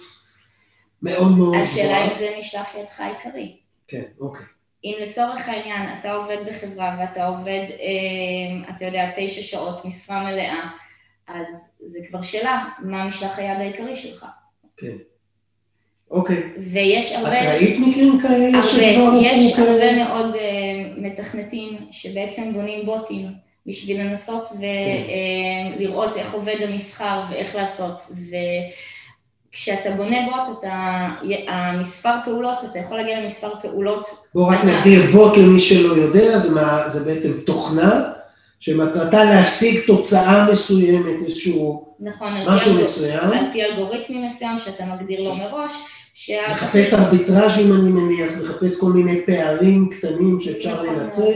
Speaker 3: מאוד מאוד גבוהה.
Speaker 4: השאלה אם זה נשלח ידך העיקרי.
Speaker 3: כן, אוקיי.
Speaker 4: אם לצורך העניין אתה עובד בחברה ואתה עובד, אה, אתה יודע, תשע שעות, משרה מלאה, אז זה כבר שאלה, מה משלח היד העיקרי שלך.
Speaker 3: כן. אוקיי.
Speaker 4: ויש הרבה...
Speaker 3: את ראית מקרים כאלה שכבר
Speaker 4: יש כאלה? הרבה מאוד uh, מתכנתים שבעצם בונים בוטים בשביל לנסות ולראות כן. uh, איך עובד המסחר ואיך לעשות. ו... כשאתה בונה בוט, אתה, המספר פעולות, אתה יכול להגיע למספר פעולות.
Speaker 3: בוא רק נגדיר בוט למי שלא יודע, זה, מה, זה בעצם תוכנה שמטרתה להשיג תוצאה מסוימת, איזשהו
Speaker 4: נכון,
Speaker 3: משהו על מסוים.
Speaker 4: על פי אלגוריתמי מסוים שאתה מגדיר לו מראש.
Speaker 3: שה... מחפש ארביטראז'ים אני מניח, מחפש כל מיני פערים קטנים שאפשר נכון, לנצל.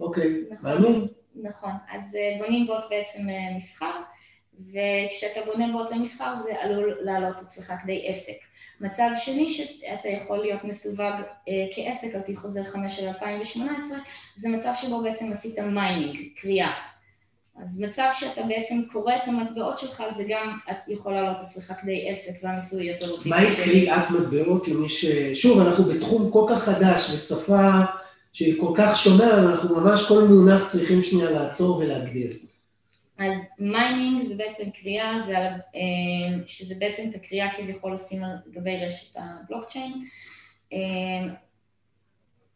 Speaker 3: אוקיי, נכון, מעניין.
Speaker 4: נכון, אז אה, בונים בוט בעצם אה, מסחר. וכשאתה בונה בוט למסחר זה עלול לעלות אצלך כדי עסק. מצב שני שאתה יכול להיות מסווג אה, כעסק על פי חוזר 5 של 2018, זה מצב שבו בעצם עשית mining, כרייה. אז מצב שאתה בעצם כורה את המטבעות שלך, זה גם יכול לעלות אצלך כדי עסק והמיסוי יהיה פירותי.
Speaker 3: מהי כריית מטבעות למי ש... שוב, אנחנו בתחום כל כך חדש, בשפה שהיא כל כך שונה, אנחנו ממש כל מונח צריכים שנייה לעצור ולהגדיר.
Speaker 4: אז mining זה בעצם כרייה, זה אה, שזה בעצם את הכרייה כביכול עושים על גבי רשת הבלוקצ'יין. אה,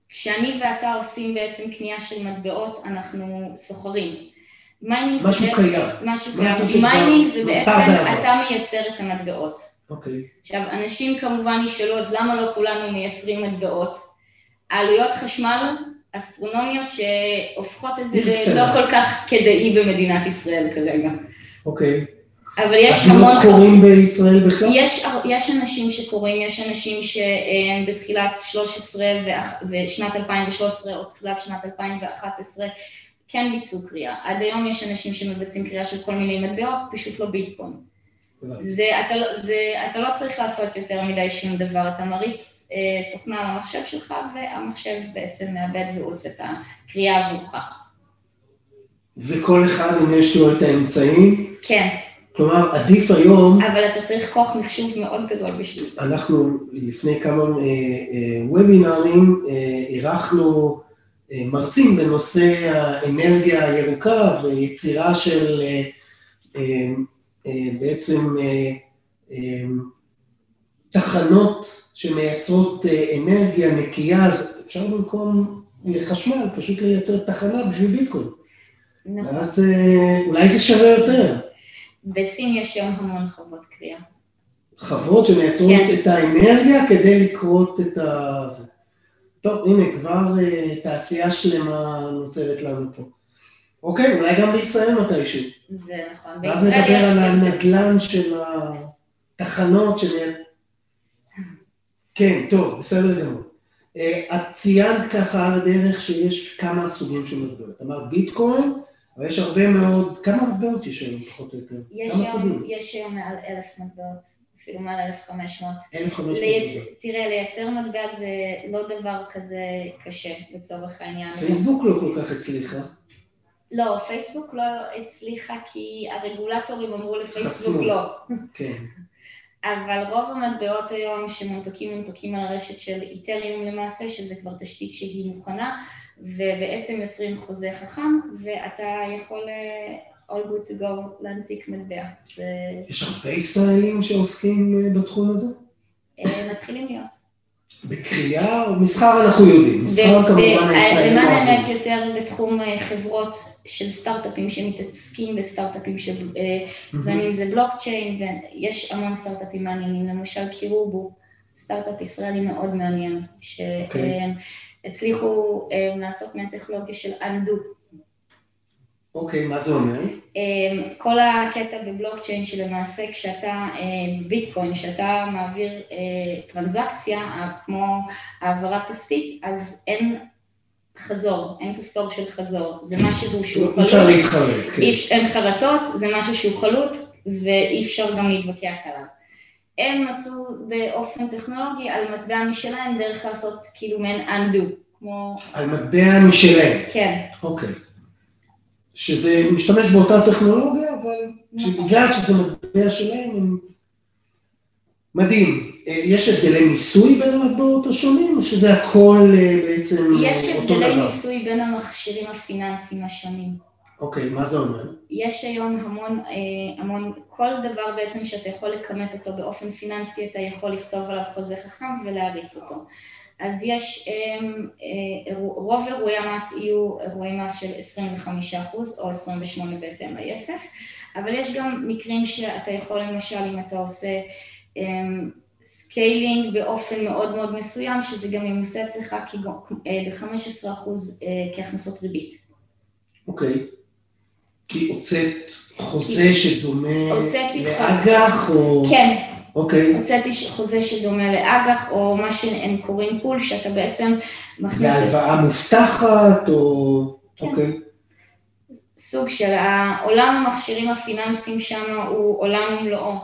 Speaker 4: כשאני ואתה עושים בעצם קנייה של מטבעות, אנחנו סוחרים.
Speaker 3: mining משהו
Speaker 4: זה
Speaker 3: קיים.
Speaker 4: משהו קיים. mining זה בעצם, אתה מייצר את המטבעות.
Speaker 3: אוקיי. Okay.
Speaker 4: עכשיו, אנשים כמובן ישאלו, אז למה לא כולנו מייצרים מטבעות? העלויות חשמל אסטרונומיות שהופכות את זה ללא כל כך כדאי במדינת ישראל כרגע.
Speaker 3: אוקיי.
Speaker 4: אבל יש המון...
Speaker 3: לא כורים בישראל בכלל?
Speaker 4: יש, יש אנשים שכורים, יש אנשים שהם בתחילת 13 ושנת 2013 או תחילת שנת 2011 כן ביצעו קריאה. עד היום יש אנשים שמבצעים קריאה של כל מיני מטבעות, פשוט לא ביטקוין. זה, אתה, לא, זה, אתה לא צריך לעשות יותר מדי שום דבר, אתה מריץ תוכנה על המחשב שלך, והמחשב בעצם מאבד ועושה את הקריאה עבורך.
Speaker 3: וכל אחד אם יש לו את האמצעים?
Speaker 4: כן.
Speaker 3: כלומר, עדיף היום,
Speaker 4: אבל אתה צריך כוח מחשוב מאוד גדול בשביל זה.
Speaker 3: אנחנו לפני כמה אה, אה, וובינארים אה, אירחנו אה, מרצים בנושא האנרגיה הירוקה ויצירה של אה, אה, אה, בעצם אה, אה, תחנות שמייצרות אה, אנרגיה נקייה, אז אפשר במקום חשמל פשוט לייצר תחנה בשביל ביטקוין.
Speaker 4: נכון.
Speaker 3: ואז אה, אולי זה שווה יותר.
Speaker 4: בסין יש היום המון חוות קריאה.
Speaker 3: חוות שמייצרות
Speaker 4: כן.
Speaker 3: את האנרגיה כדי לכרות את ה... זה. טוב, הנה, כבר אה, תעשייה שלמה נוצרת לנו פה. אוקיי, אולי גם בישראל מתישהו.
Speaker 4: זה נכון.
Speaker 3: ואז נדבר על הנדלן של התחנות של... כן, טוב, בסדר גמור. אה, את ציינת ככה על הדרך שיש כמה סוגים של מטבעות. אמרת ביטקוין, אבל יש הרבה מאוד, כמה מטבעות יש היום פחות או יותר?
Speaker 4: יש
Speaker 3: כמה
Speaker 4: היום,
Speaker 3: סוגים?
Speaker 4: יש היום מעל אלף מטבעות, אפילו מעל אלף חמש מאות.
Speaker 3: 1,500
Speaker 4: לייצ...
Speaker 3: מטבעות.
Speaker 4: תראה, לייצר מטבע זה לא דבר כזה קשה, לצורך העניין.
Speaker 3: פייסבוק לא כל כך הצליחה.
Speaker 4: לא, פייסבוק לא הצליחה כי הרגולטורים אמרו לפייסבוק. לא.
Speaker 3: כן.
Speaker 4: אבל רוב המטבעות היום שמונפקים מונפקים על הרשת של איתריום למעשה, שזה כבר תשתית שהיא מוכנה, ובעצם יוצרים חוזה חכם, ואתה יכול uh, all good to go להנפיק מטבע.
Speaker 3: יש הרבה ישראלים שעוסקים אה, בתחום הזה?
Speaker 4: uh, מתחילים להיות.
Speaker 3: בקריאה או מסחר אנחנו יודעים. מסחר
Speaker 4: ו-
Speaker 3: כמובן
Speaker 4: ו-
Speaker 3: הישראלים
Speaker 4: למען האמת
Speaker 3: אוהבים.
Speaker 4: יותר בתחום אה, חברות של סטארט-אפים שמתעסקים בסטארט-אפים, של, אה, בין אם זה בלוקצ'יין, ויש המון סטארט-אפים מעניינים, למשל קירובו, סטארט-אפ ישראלי מאוד מעניין,
Speaker 3: אוקיי.
Speaker 4: שהצליחו אה, לעשות מהטכנולוגיה של undo.
Speaker 3: אוקיי, מה זה אומר?
Speaker 4: אה, כל הקטע בבלוקצ'יין שלמעשה כשאתה, אה, ביטקוין, כשאתה מעביר אה, טרנזקציה, אה, כמו העברה כספית, אז אין חזור, אין כפתור של חזור, זה משהו שהוא
Speaker 3: אי אפשר
Speaker 4: חלוט,
Speaker 3: להתחרט, כן.
Speaker 4: אין חרטות, זה משהו שהוא חלוט ואי אפשר גם להתווכח עליו. הם מצאו באופן טכנולוגי על מטבע משלהם דרך לעשות כאילו מעין undo, כמו,
Speaker 3: על מטבע משלהם.
Speaker 4: כן,
Speaker 3: אוקיי. שזה משתמש באותה טכנולוגיה, אבל. בגלל שזה מטבע שלהם, הם... מדהים. אה, יש הבדלי מיסוי בין המטבעות השונים, או שזה הכל אה, בעצם אה,
Speaker 4: יש
Speaker 3: אותו
Speaker 4: הבדלי
Speaker 3: דבר?
Speaker 4: מיסוי בין המכשירים הפיננסיים השונים.
Speaker 3: אוקיי, מה זה אומר?
Speaker 4: יש היום המון, אה, המון, כל דבר בעצם שאתה יכול לכמת אותו באופן פיננסי, אתה יכול לכתוב עליו חוזה חכם ולהריץ אותו. אז יש, אה, אה, רוב אירועי המס יהיו אירועי מס של 25% או 28 בהתאם ליסף, אבל יש גם מקרים שאתה יכול למשל, אם אתה עושה staking באופן מאוד מאוד מסוים, שזה גם ימוסה אצלך ב-15% כהכנסות ריבית.
Speaker 3: אוקיי. כי הוצאת חוזה שדומה לאג"ח, או...
Speaker 4: כן,
Speaker 3: אוקיי.
Speaker 4: הוצאתי ש- חוזה שדומה לאג"ח, או מה שהם קוראים pool, שאתה בעצם מכניס
Speaker 3: זה הלוואה מובטחת, או...
Speaker 4: כן.
Speaker 3: אוקיי.
Speaker 4: סוג של העולם המכשירים הפיננסיים שם הוא עולם ומלואו.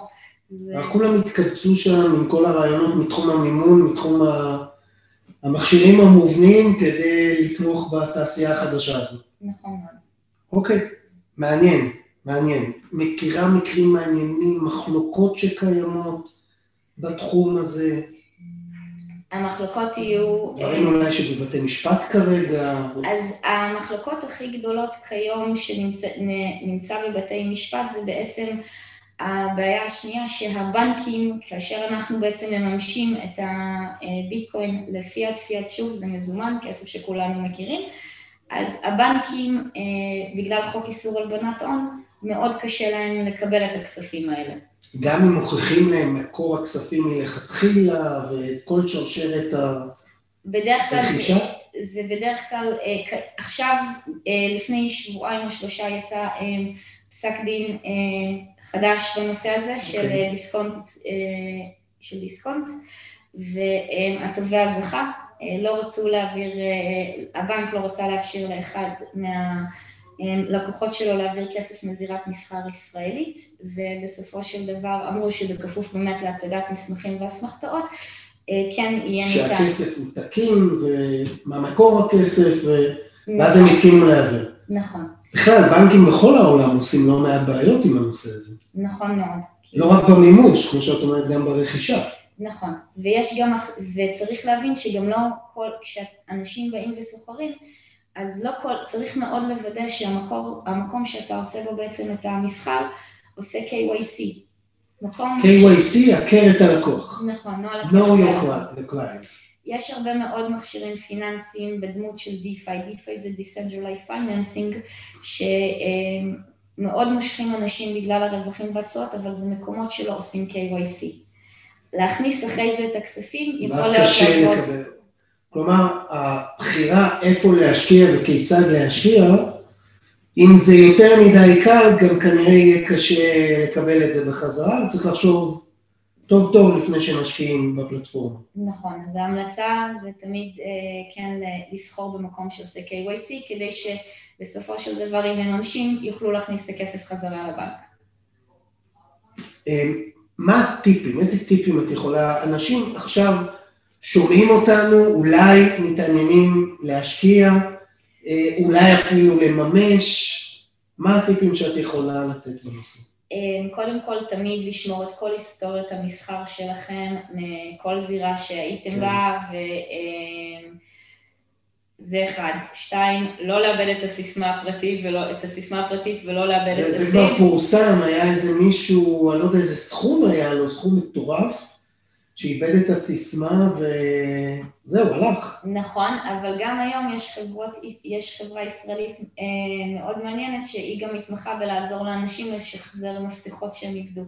Speaker 4: זה-
Speaker 3: כולם התקבצו שם עם כל הרעיונות מתחום המימון, מתחום ה- המכשירים המובנים, כדי לתמוך בתעשייה החדשה הזאת.
Speaker 4: נכון מאוד.
Speaker 3: אוקיי, מעניין, מעניין. מכירה מקרים מעניינים, מחלוקות שקיימות בתחום הזה,
Speaker 4: המחלוקות יהיו...
Speaker 3: דברים אולי שבבתי משפט כרגע,
Speaker 4: אז המחלוקות הכי גדולות כיום שנמצא בבתי משפט זה בעצם הבעיה השנייה שהבנקים, כאשר אנחנו בעצם מממשים את הביטקוין לפיאט, פיאט שוב זה מזומן, כסף שכולנו מכירים, אז הבנקים, אה, בגלל חוק איסור הלבנת הון, מאוד קשה להם לקבל את הכספים האלה.
Speaker 3: גם אם מוכיחים להם מקור הכספים מלכתחילה ואת כל שרשרת הרכישה,
Speaker 4: זה בדרך כלל, אה, עכשיו, אה, לפני שבועיים או שלושה יצא אה, פסק דין חדש בנושא הזה של
Speaker 3: אוקיי.
Speaker 4: אה, דיסקונט, של דיסקונט, והתובע זכה, לא רצו להעביר, הבנק לא רצה לאפשר לאחד מהלקוחות שלו להעביר כסף מזירת מסחר ישראלית, ובסופו של דבר אמרו שבכפוף באמת להצגת מסמכים ואסמכתאות, אה, כן יהיה ניתן.
Speaker 3: שהכסף הוא תקין ומה מקור הכסף, ו- ואז הם הסכימו להעביר.
Speaker 4: נכון.
Speaker 3: בכלל, בנקים בכל העולם עושים לא מעט בעיות עם הנושא הזה.
Speaker 4: נכון מאוד.
Speaker 3: לא רק במימוש, כמו שאת אומרת, גם ברכישה.
Speaker 4: נכון, ויש גם, וצריך להבין שגם לא כל, כשאנשים באים וסוחרים, אז לא כל, צריך מאוד לוודא שהמקום שאתה עושה בו בעצם את המסחר, עושה KYC.
Speaker 3: מקום... KYC, הכר את הלקוח.
Speaker 4: נכון, נוהל
Speaker 3: הכר את הלקוח.
Speaker 4: יש הרבה מאוד מכשירים פיננסיים בדמות של DeFi, DeFi זה Decentralized Financing, שמאוד מושכים אנשים בגלל הרווחים והתשואות, אבל זה מקומות שלא עושים KYC. להכניס אחרי זה את הכספים יכול להיות
Speaker 3: לעבוד. כלומר, הבחירה איפה להשקיע וכיצד להשקיע, אם זה יותר מדי קל, גם כנראה יהיה קשה לקבל את זה בחזרה, וצריך לחשוב טוב טוב לפני שמשקיעים בפלטפורמה.
Speaker 4: נכון, אז ההמלצה זה תמיד אה, כן לסחור במקום שעושה KYC, כדי שבסופו של דבר אם הם אנשים יוכלו להכניס את הכסף חזרה לבנק.
Speaker 3: אה, מה הטיפים? איזה טיפים את יכולה? אנשים עכשיו שומעים אותנו, אולי מתעניינים להשקיע, אה, אולי אפילו לממש, מה הטיפים שאת יכולה לתת בנושא?
Speaker 4: אמ, קודם כל, תמיד לשמור את כל היסטוריית המסחר שלכם, מכל זירה שהייתם כן. בה, וזה אמ, אחד. שתיים, לא לאבד את הסיסמה הפרטית ולא, את הסיסמה הפרטית ולא לאבד
Speaker 3: זה,
Speaker 4: את
Speaker 3: הסים. זה כבר פורסם, היה איזה מישהו, אני לא יודע איזה סכום היה לו, סכום מטורף, שאיבד את הסיסמה וזהו, הלך.
Speaker 4: נכון, אבל גם היום יש, חברות, יש חברה ישראלית אה, מאוד מעניינת שהיא גם מתמחה בלעזור לאנשים לשחזר מפתחות שהם איבדו.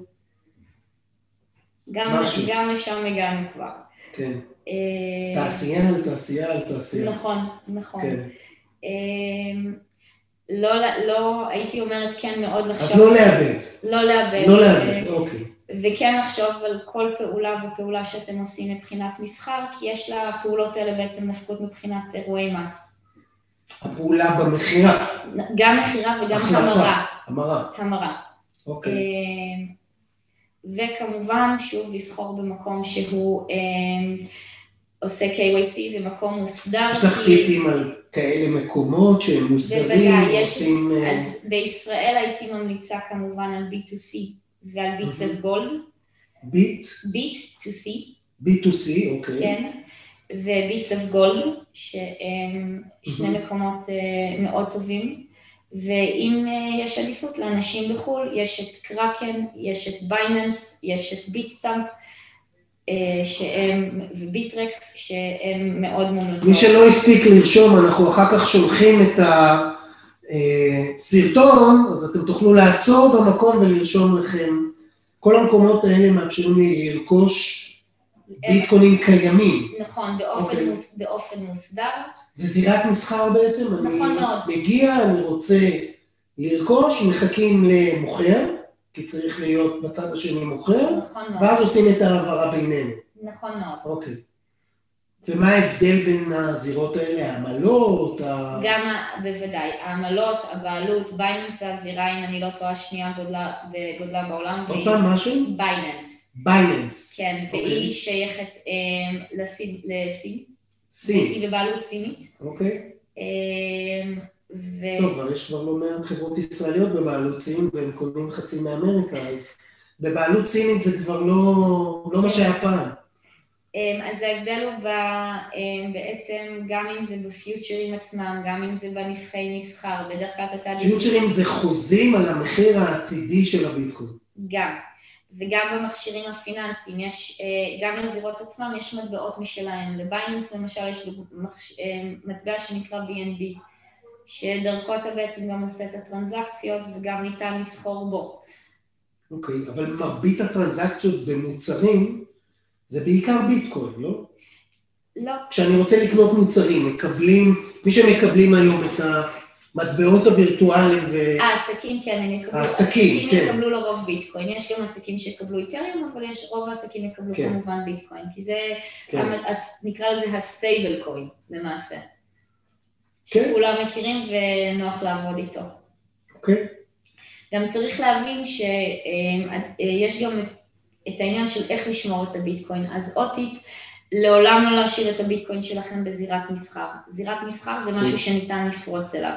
Speaker 4: גם, גם לשם הגענו כבר.
Speaker 3: כן. אה, תעשייה על תעשייה על תעשייה.
Speaker 4: נכון, נכון. כן. אה, לא, לא, הייתי אומרת כן מאוד לחשוב...
Speaker 3: אז לא לאבד.
Speaker 4: לא לאבד.
Speaker 3: לא לאבד, אוקיי.
Speaker 4: וכן לחשוב על כל פעולה ופעולה שאתם עושים מבחינת מסחר, כי יש לפעולות האלה בעצם נפקות מבחינת אירועי מס.
Speaker 3: הפעולה במכירה.
Speaker 4: גם מכירה וגם המרה.
Speaker 3: המרה.
Speaker 4: המרה.
Speaker 3: אוקיי.
Speaker 4: אה, וכמובן, שוב, לסחור במקום שהוא אה, עושה KYC ומקום מוסדר.
Speaker 3: יש לך טיפים על כאלה מקומות שהם מוסדרים?
Speaker 4: בוודאי, יש, אה, אז בישראל הייתי ממליצה כמובן על B2C. ועל ביטס אוף גולד.
Speaker 3: ביט?
Speaker 4: ביט to C.
Speaker 3: ביט to C, אוקיי.
Speaker 4: כן, ו Bits of Gold, שהם שני מקומות אה, מאוד טובים. ואם אה, יש עדיפות לאנשים בחו"ל, יש את קראקן, יש את Binance, יש את Bitstamp, אה, שהם, ו Bittrex, שהם מאוד מומלצות.
Speaker 3: מי שלא הספיק לרשום, אנחנו אחר כך שולחים את ה... סרטון, אז אתם תוכלו לעצור במקום ולרשום לכם. כל המקומות האלה מאפשרים לי לרכוש ביטקוינים קיימים.
Speaker 4: נכון, באופן, okay. אוקיי. מוס, באופן מוסדר.
Speaker 3: זה זירת מסחר בעצם?
Speaker 4: נכון אני מאוד.
Speaker 3: מגיע, אני רוצה לרכוש, מחכים למוכר, כי צריך להיות בצד השני מוכר,
Speaker 4: נכון מאוד.
Speaker 3: ואז עושים את ההעברה בינינו.
Speaker 4: נכון מאוד.
Speaker 3: אוקיי. ומה ההבדל בין הזירות האלה, העמלות? ה...
Speaker 4: גם, בוודאי, העמלות, הבעלות, Binance זה הזירה, אם אני לא טועה, שנייה גודלה, בגודלה בעולם.
Speaker 3: עוד פעם, משהו?
Speaker 4: Binance.
Speaker 3: Binance.
Speaker 4: כן, okay. והיא אוקיי. שייכת um, לסין. לסין.
Speaker 3: סין.
Speaker 4: היא בבעלות סינית.
Speaker 3: אוקיי.
Speaker 4: Okay. Um,
Speaker 3: ו... טוב, אבל יש כבר לא מעט חברות ישראליות בבעלות סין, והם קונים חצי מאמריקה, אז בבעלות סינית זה כבר לא, לא מה כן. שהיה פעם.
Speaker 4: אמ, אז ההבדל הוא אמ, בעצם גם אם זה בפיוטרים עצמם, גם אם זה בנבחי מסחר, בדרך כלל אתה...
Speaker 3: פיוטרים זה חוזים על המחיר העתידי של הביטקוין.
Speaker 4: גם. וגם במכשירים הפיננסיים, יש, אה, גם לזירות עצמם יש מטבעות משלהם. לבייננס למשל יש אה, מטבע שנקרא BNB, שדרכו אתה בעצם גם עושה את הטרנזקציות וגם ניתן לסחור בו.
Speaker 3: אוקיי, okay, אבל מרבית הטרנזקציות במוצרים זה בעיקר ביטקוין, לא?
Speaker 4: לא.
Speaker 3: כשאני רוצה לקנות מוצרים, מקבלים, מי שמקבלים היום את המטבעות הווירטואליים ו...
Speaker 4: העסקים, כן, הם יקבלו...
Speaker 3: העסקים, כן.
Speaker 4: יקבלו לרוב ביטקוין. יש גם עסקים שיקבלו איתריום, אבל יש, רוב העסקים יקבלו כן. כמובן ביטקוין, כי זה, כן. אז נקרא לזה ה stable coin, למעשה. כן. שכולם מכירים ונוח לעבוד איתו.
Speaker 3: אוקיי.
Speaker 4: גם צריך להבין שיש גם את העניין של איך לשמור את הביטקוין. אז עוד טיפ, לעולם לא להשאיר את הביטקוין שלכם בזירת מסחר. זירת מסחר זה משהו שניתן לפרוץ אליו.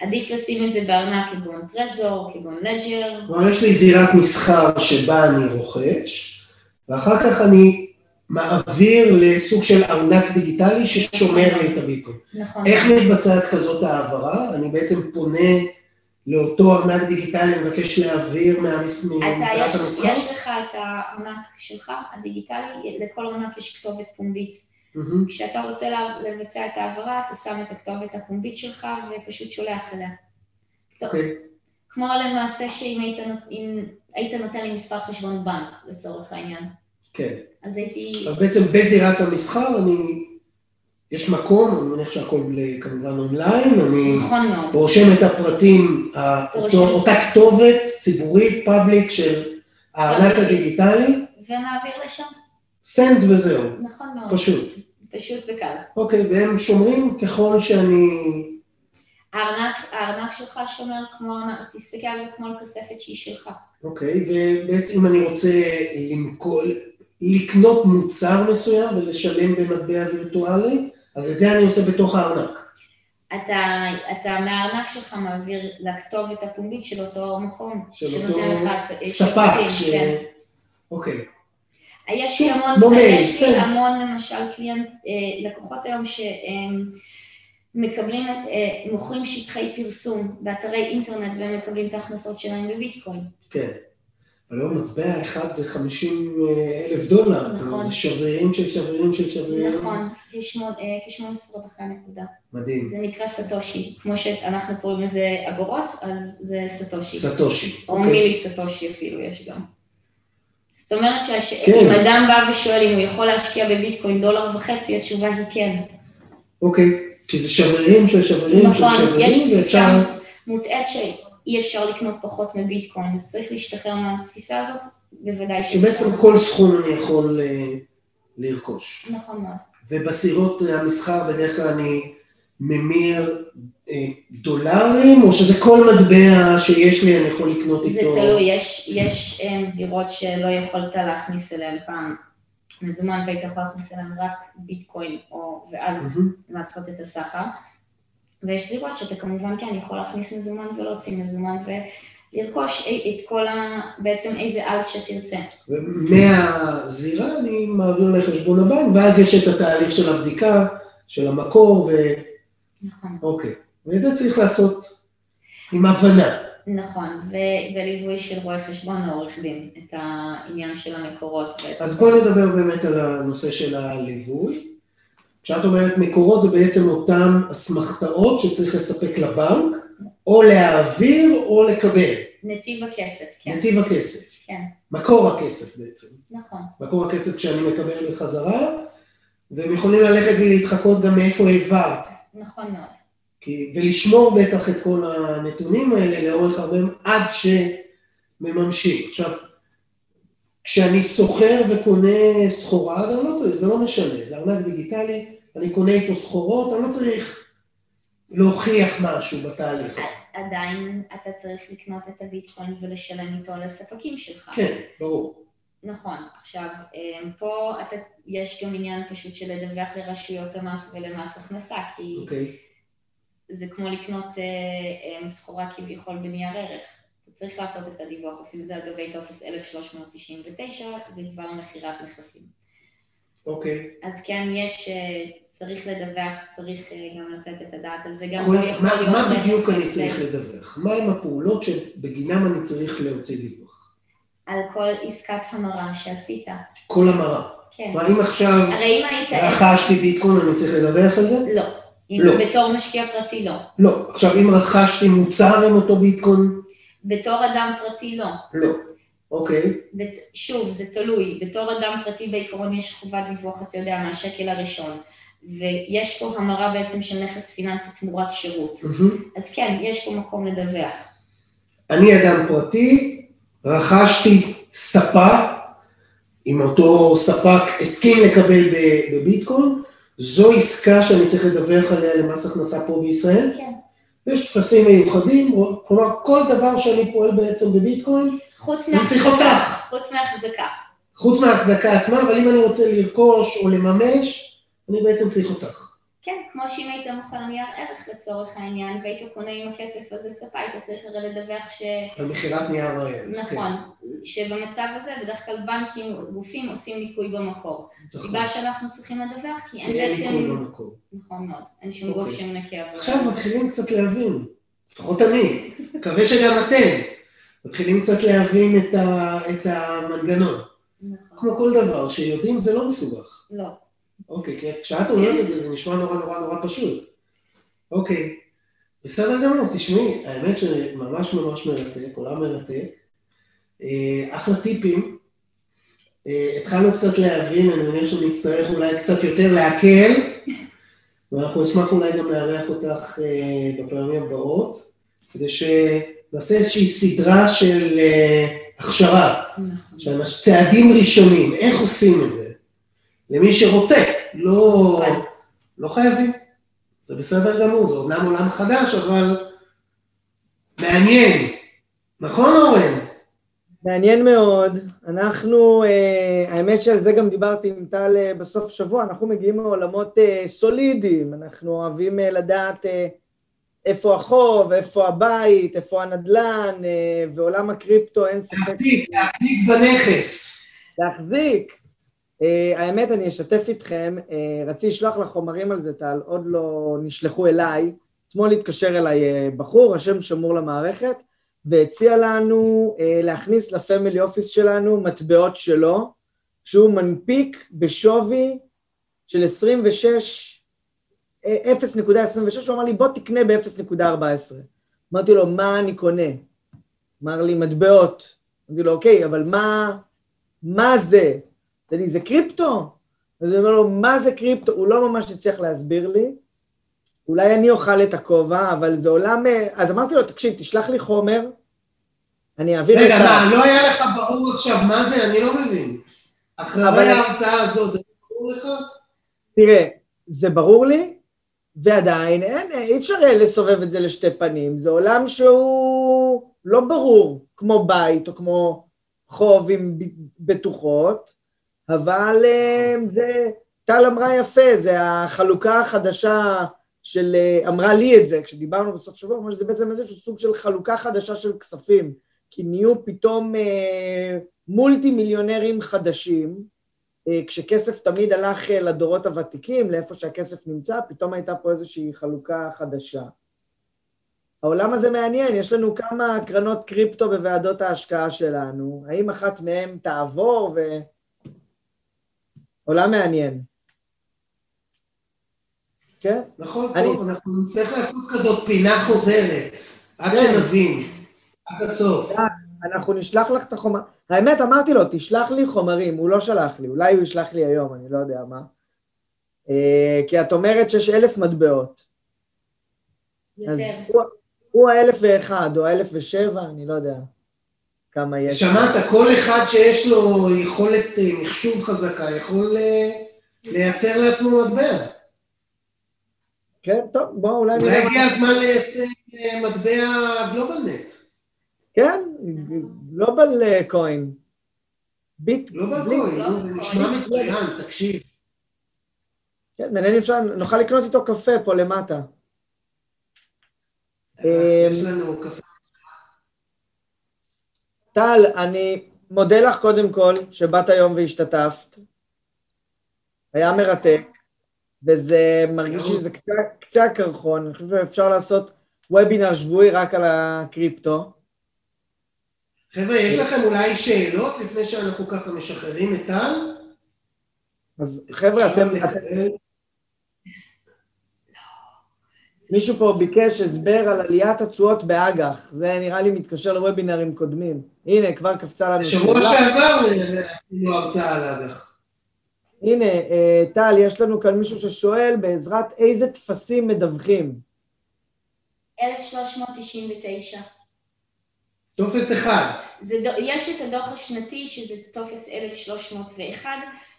Speaker 4: עדיף לשים את זה בארנק כגון Trezor, כגון Ledger.
Speaker 3: כלומר, יש לי זירת מסחר שבה אני רוכש, ואחר כך אני מעביר לסוג של ארנק דיגיטלי ששומר לי את הביטקוין.
Speaker 4: נכון.
Speaker 3: איך מתבצעת כזאת העברה? אני בעצם פונה לאותו ארנק דיגיטלי, מבקש להעביר
Speaker 4: יש,
Speaker 3: המסחר?
Speaker 4: יש לך את הארנק שלך, הדיגיטלי, לכל ארנק יש כתובת פומבית.
Speaker 3: מהמם.
Speaker 4: כשאתה רוצה לבצע את ההעברה, אתה שם את הכתובת הפומבית שלך ופשוט שולח אליה.
Speaker 3: אוקיי,
Speaker 4: כמו למעשה שאם היית, אם היית נותן לי מספר חשבון בנק, לצורך העניין.
Speaker 3: כן.
Speaker 4: אז הייתי...
Speaker 3: אז בעצם בזירת המסחר אני... יש מקום, אני מניח שהכל כמובן אונליין, אני
Speaker 4: נכון.
Speaker 3: רושם את הפרטים. אותו- אותה כתובת ציבורית, public של הארנק
Speaker 4: public.
Speaker 3: הדיגיטלי,
Speaker 4: ומעביר לשם.
Speaker 3: send וזהו,
Speaker 4: נכון מאוד.
Speaker 3: פשוט.
Speaker 4: פשוט וקל.
Speaker 3: אוקיי, והם שומרים ככל שאני...
Speaker 4: הארנק, הארנק שלך שומר כמו, תסתכל על זה כמו על כספת שהיא שלך.
Speaker 3: אוקיי, ובעצם אם אני רוצה למכור, לקנות מוצר מסוים ולשלם במטבע וירטואלי, אז את זה אני עושה בתוך הארנק.
Speaker 4: אתה, אתה מהארנק שלך מעביר לכתובת הפומבית של אותו מקום,
Speaker 3: של
Speaker 4: שנותן
Speaker 3: אותו
Speaker 4: לך ס-
Speaker 3: ספק, ש...
Speaker 4: כן.
Speaker 3: אוקיי,
Speaker 4: יש לי המון,
Speaker 3: כמו מייל,
Speaker 4: יש לי. המון למשל קליינט, אה, לקוחות היום שהם מקבלים, אה, מוכרים שטחי פרסום באתרי אינטרנט והם מקבלים את ההכנסות שלהם בביטקוין.
Speaker 3: כן. אבל היום מטבע אחד זה 50 אלף דולר,
Speaker 4: נכון.
Speaker 3: כלומר, זה שברירים של שברירים של שברירים.
Speaker 4: נכון, כשמונה אה, כשמונה ספרות אחרי הנקודה.
Speaker 3: מדהים.
Speaker 4: זה נקרא סטושי, כמו שאנחנו קוראים לזה אגורות, אז זה סטושי.
Speaker 3: סטושי.
Speaker 4: או
Speaker 3: אוקיי.
Speaker 4: מילי סטושי אפילו יש גם. זאת אומרת
Speaker 3: כן.
Speaker 4: שאם אדם בא ושואל אם הוא יכול להשקיע בביטקוין דולר וחצי, התשובה היא כן.
Speaker 3: אוקיי, כי זה שברירים של שברירים של
Speaker 4: נכון, יש
Speaker 3: שברירים,
Speaker 4: תפיסה. מוטעית שאי אפשר לקנות פחות מביטקוין, אז צריך להשתחרר מהתפיסה הזאת, בוודאי שאפשר.
Speaker 3: שבעצם כל סכום אני יכול אה, לרכוש.
Speaker 4: נכון מאוד.
Speaker 3: ובסירות המסחר בדרך כלל אני ממיר אה, דולרים, או שזה כל מטבע שיש לי אני יכול לקנות
Speaker 4: זה
Speaker 3: איתו?
Speaker 4: תלוי, יש, יש זירות שלא יכולת להכניס אליהן פעם מזומן והיית יכול להכניס אליהן רק ביטקוין, או, ואז
Speaker 3: מהמם.
Speaker 4: לעשות את הסחר. ויש זירות שאתה כמובן כן יכול להכניס מזומן ולהוציא מזומן ולרכוש את כל ה... בעצם איזה אלט שתרצה.
Speaker 3: ומהזירה אני מעביר לחשבון הבנק, ואז יש את התהליך של הבדיקה, של המקור, ו...
Speaker 4: נכון.
Speaker 3: אוקיי. ואת זה צריך לעשות עם הבנה.
Speaker 4: נכון, ו- וליווי של רואה חשבון או עורך דין, את העניין של המקורות.
Speaker 3: אז בואו נדבר באמת על הנושא של הליווי. כשאת אומרת מקורות זה בעצם אותן אסמכתאות שצריך לספק לבנק, או להעביר או לקבל.
Speaker 4: נתיב הכסף, כן,
Speaker 3: נתיב הכסף.
Speaker 4: כן,
Speaker 3: מקור הכסף בעצם.
Speaker 4: נכון,
Speaker 3: מקור הכסף כשאני מקבל בחזרה, והם יכולים ללכת ולהתחקות גם מאיפה העברת.
Speaker 4: נכון מאוד.
Speaker 3: כי, ולשמור בטח את כל הנתונים האלה לאורך הרבה, עד שמממשים. עכשיו, כשאני סוחר וקונה סחורה, אז אני לא צריך, זה לא משנה, זה ארנק דיגיטלי, אני קונה איתו סחורות, אני לא צריך להוכיח משהו בתהליך הזה.
Speaker 4: עדיין אתה צריך לקנות את הביטקוין ולשלם איתו לספקים שלך.
Speaker 3: כן, ברור.
Speaker 4: נכון. עכשיו, אמ, פה אתה, יש גם עניין פשוט של לדווח לרשויות המס ולמס הכנסה, כי
Speaker 3: אוקיי.
Speaker 4: זה כמו לקנות אה, אה, סחורה כביכול בנייר ערך. צריך לעשות את הדיווח, עושים את זה על גבי טופס 1399 בדבר מכירת נכסים.
Speaker 3: אוקיי.
Speaker 4: אז כן, יש, אה, צריך לדווח, צריך אה, גם לתת את הדעת על זה, גם
Speaker 3: כל, מה. מה בדיוק אני. צריך לדווח? מהם הפעולות שבגינם אני צריך להוציא דיווח?
Speaker 4: על כל עסקת המרה שעשית,
Speaker 3: כל המרה.
Speaker 4: כן.
Speaker 3: מה אם עכשיו
Speaker 4: הרי אם היית...
Speaker 3: רכשתי ביטקוין, אני צריך לדווח על זה?
Speaker 4: לא. אם
Speaker 3: לא.
Speaker 4: בתור משקיע פרטי לא.
Speaker 3: לא. עכשיו, אם רכשתי מוצר עם אותו ביטקוין,
Speaker 4: בתור אדם פרטי לא.
Speaker 3: לא. אוקיי.
Speaker 4: בת... שוב, זה תלוי. בתור אדם פרטי בעיקרון יש חובת דיווח, אתה יודע, מהשקל הראשון. ויש פה המרה בעצם של נכס פיננסי תמורת שירות.
Speaker 3: מהמם.
Speaker 4: אז כן, יש פה מקום לדווח.
Speaker 3: אני אדם פרטי, רכשתי ספה, אם אותו ספק הסכים לקבל בביטקוין, זו עסקה שאני צריך לדווח עליה למס הכנסה פה בישראל.
Speaker 4: כן.
Speaker 3: יש טפסים מיוחדים, כלומר כל דבר שאני פועל בעצם בביטקוין,
Speaker 4: חוץ
Speaker 3: אני צריך אותך.
Speaker 4: חוץ מהחזקה.
Speaker 3: חוץ מההחזקה עצמה, אבל אם אני רוצה לרכוש או לממש, אני בעצם צריך אותך.
Speaker 4: כן, כמו שאם היית מוכר נייר ערך לצורך העניין, והיית קונה עם הכסף הזה ספה, היית צריך הרי לדווח ש...
Speaker 3: על מכירת נייר ערך.
Speaker 4: נכון, שבמצב הזה בדרך כלל בנקים, גופים עושים ניכוי במקור. הסיבה שאנחנו צריכים לדווח, כי אין
Speaker 3: אין
Speaker 4: בעצם...
Speaker 3: ניכוי במקור.
Speaker 4: נכון מאוד, אין שום גוף
Speaker 3: אוקיי.
Speaker 4: שמנקה עבודה.
Speaker 3: עכשיו מתחילים קצת להבין, לפחות אני, מקווה שגם אתם, מתחילים קצת להבין את, ה, את המנגנון.
Speaker 4: נכון.
Speaker 3: כמו כל דבר, שיודעים זה לא מסובך.
Speaker 4: לא.
Speaker 3: אוקיי, כי כשאת אומרת את זה, זה נשמע נורא נורא נורא פשוט. אוקיי, בסדר גמור, תשמעי, האמת שממש ממש מרתק, עולם מרתק. אה, אחלה טיפים. אה, התחלנו קצת להבין, אני מניח שנצטרך אולי קצת יותר להקל, ואנחנו נשמח אולי גם לארח אותך אה, בפעמים הבאות, כדי שנעשה איזושהי סדרה של הכשרה,
Speaker 4: נכון.
Speaker 3: צעדים ראשונים, איך עושים את זה? למי שרוצה, לא, לא חייבים. זה בסדר גמור, זה אומנם עולם חדש, אבל מעניין. נכון, אורן?
Speaker 2: מעניין מאוד. אנחנו, אה, האמת שעל זה גם דיברתי עם טל אה, בסוף שבוע, אנחנו מגיעים מעולמות אה, סולידיים, אנחנו אוהבים לדעת איפה החוב, איפה הבית, איפה הנדל"ן, ועולם הקריפטו, אין ספק.
Speaker 3: להחזיק, להחזיק בנכס.
Speaker 2: להחזיק. Uh, האמת, אני אשתף איתכם, uh, רציתי לשלוח לך חומרים על זה, טל, עוד לא נשלחו אליי. אתמול התקשר אליי uh, בחור, השם שמור למערכת, והציע לנו להכניס לפמילי אופיס שלנו מטבעות שלו, שהוא מנפיק בשווי של 26, אה, 0.26, הוא אמר לי, בוא תקנה ב-0.14. אמרתי לו, מה אני קונה? אמר לי, מטבעות. אמרתי לו, אוקיי, אבל מה, מה זה? זה לי, זה קריפטו? אז אני אומר לו, מה זה קריפטו? הוא לא ממש הצליח להסביר לי. אולי אני אוכל את הכובע, אבל זה עולם... אה, אז אמרתי לו, תקשיב, תשלח לי חומר, אני אעביר
Speaker 3: רגע,
Speaker 2: את ה...
Speaker 3: מה, לא היה לך ברור עכשיו מה זה? אני לא מבין.
Speaker 2: אבל-
Speaker 3: אחרי ההרצאה הזו, זה ברור לך?
Speaker 2: תראה, זה ברור לי, ועדיין אין, אי אפשר אה, לסובב את זה לשתי פנים. זה עולם שהוא לא ברור, כמו בית או כמו חוב עם בטוחות, אבל אה, זה, טל אמרה יפה, זה החלוקה החדשה של, אה, אמרה לי את זה, כשדיברנו בסוף שבוע, אמרה שזה בעצם איזשהו סוג של חלוקה חדשה של כספים, כי נהיו פתאום אה, מולטי מיליונרים חדשים, אה, כשכסף תמיד הלך אה, לדורות הוותיקים, לאיפה שהכסף נמצא, פתאום הייתה פה איזושהי חלוקה חדשה. העולם הזה מעניין, יש לנו כמה קרנות קריפטו בוועדות ההשקעה שלנו, האם אחת מהן תעבור ו... עולם מעניין. כן?
Speaker 3: נכון,
Speaker 2: אני-
Speaker 3: טוב, אנחנו נצטרך לעשות כזאת פינה חוזרת, עד
Speaker 2: כן.
Speaker 3: שנבין, עד הסוף.
Speaker 2: אנחנו נשלח לך את החומר... האמת, אמרתי לו, תשלח לי חומרים, הוא לא שלח לי, אולי הוא ישלח לי היום, אני לא יודע מה. אה, כי את אומרת שיש אלף מטבעות. אז
Speaker 4: יותר.
Speaker 2: הוא, הוא האלף ואחד, או האלף ושבע, אני לא יודע כמה יש.
Speaker 3: שמעת, כל אחד שיש לו יכולת אה, מחשוב חזקה יכול אה, לייצר לעצמו מטבע.
Speaker 2: כן, טוב, בואו אולי
Speaker 3: אולי הגיע הזמן לייצר אה, מטבע גלובלנט.
Speaker 2: כן, גלובל קוין. ביט.
Speaker 3: לא
Speaker 4: לא
Speaker 3: נו, זה. נשמע מצוין, תקשיב.
Speaker 2: כן, מעניין אם אפשר, נוכל לקנות איתו קפה פה למטה.
Speaker 3: יש לנו קפה.
Speaker 2: טל, אני מודה לך קודם כל שבאת היום והשתתפת. היה מרתק, וזה מרגיש. שזה קצה, קצה הקרחון. אני חושב שאפשר לעשות וובינר שבועי רק על הקריפטו.
Speaker 3: חבר'ה, יש לכם אולי שאלות לפני שאנחנו ככה משחררים את טל?
Speaker 2: אז חבר'ה, אתם, אתם,
Speaker 3: לקבל-
Speaker 2: מישהו פה ביקש הסבר על עליית התשואות באג"ח. זה נראה לי מתקשר לוובינרים קודמים. הנה, כבר קפצה לנו שאלה.
Speaker 3: שעבר אה, עשינו הרצאה על אג"ח.
Speaker 2: הנה, אה, טל, יש לנו כאן מישהו ששואל בעזרת איזה טפסים מדווחים.
Speaker 4: 1399.
Speaker 3: טופס אחד.
Speaker 4: זה, יש את הדוח השנתי, שזה טופס 1301,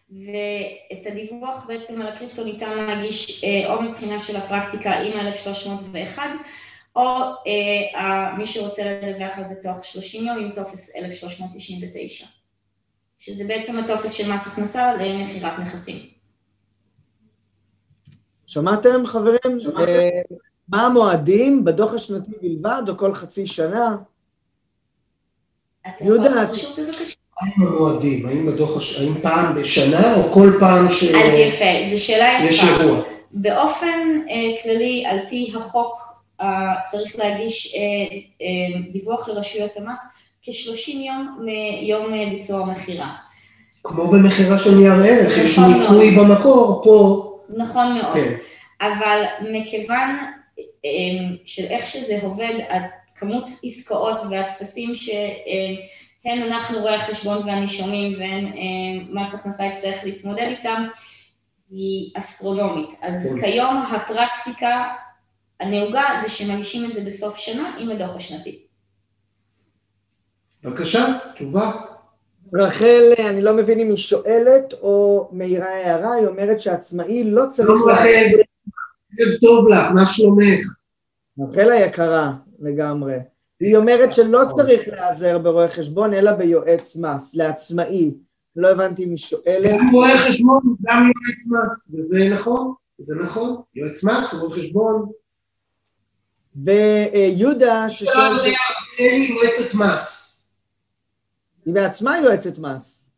Speaker 4: ואת הדיווח בעצם על הקריפטו ניתן להגיש אה, או מבחינה של הפרקטיקה עם ה-1301, או אה, מי שרוצה לדווח על זה תוך 30 יום עם טופס 1399, שזה בעצם הטופס של מס הכנסה למכירת נכסים.
Speaker 2: שמעתם, חברים? אה, מה המועדים? בדוח השנתי בלבד, או כל חצי שנה?
Speaker 4: אתה יכול לעשות שוב בבקשה?
Speaker 3: האם המועדים, האם בדוח, הש- האם פעם בשנה או כל פעם שיש
Speaker 4: אז יפה, זו שאלה יפה.
Speaker 3: אירוע?
Speaker 4: באופן אה, כללי, על פי החוק, אה, צריך להגיש אה, אה, דיווח לרשויות המס כ-30 יום מיום אה, ביצוע המכירה.
Speaker 3: כמו במכירה של נייר ערך, יש
Speaker 4: נכון
Speaker 3: ניכוי במקור, פה,
Speaker 4: נכון מאוד.
Speaker 3: כן.
Speaker 4: אבל מכיוון אה, של איך שזה עובד, כמות עסקאות והטפסים שהן אנחנו רואי החשבון והנישומים והן אה, מס הכנסה יצטרך להתמודד איתם, היא אסטרונומית. אז
Speaker 3: כן.
Speaker 4: כיום הפרקטיקה הנהוגה זה שמגישים את זה בסוף שנה עם הדוח השנתי.
Speaker 3: בבקשה, תשובה.
Speaker 2: רחל, אני לא מבין אם היא שואלת או מעירה הערה, היא אומרת שעצמאי לא צריך...
Speaker 3: שלום רחל, ערב טוב לך, מה שלומך?
Speaker 2: רחל היקרה לגמרי. היא אומרת שלא צריך להיעזר ברואה חשבון, אלא ביועץ מס, לעצמאי. לא הבנתי אם היא שואלת.
Speaker 3: גם רואה חשבון, גם יועץ מס, וזה נכון, זה נכון, יועץ מס, רואה חשבון.
Speaker 2: ויהודה, ששואל,
Speaker 3: זה אין לי מועצת מס.
Speaker 2: היא בעצמה יועצת מס.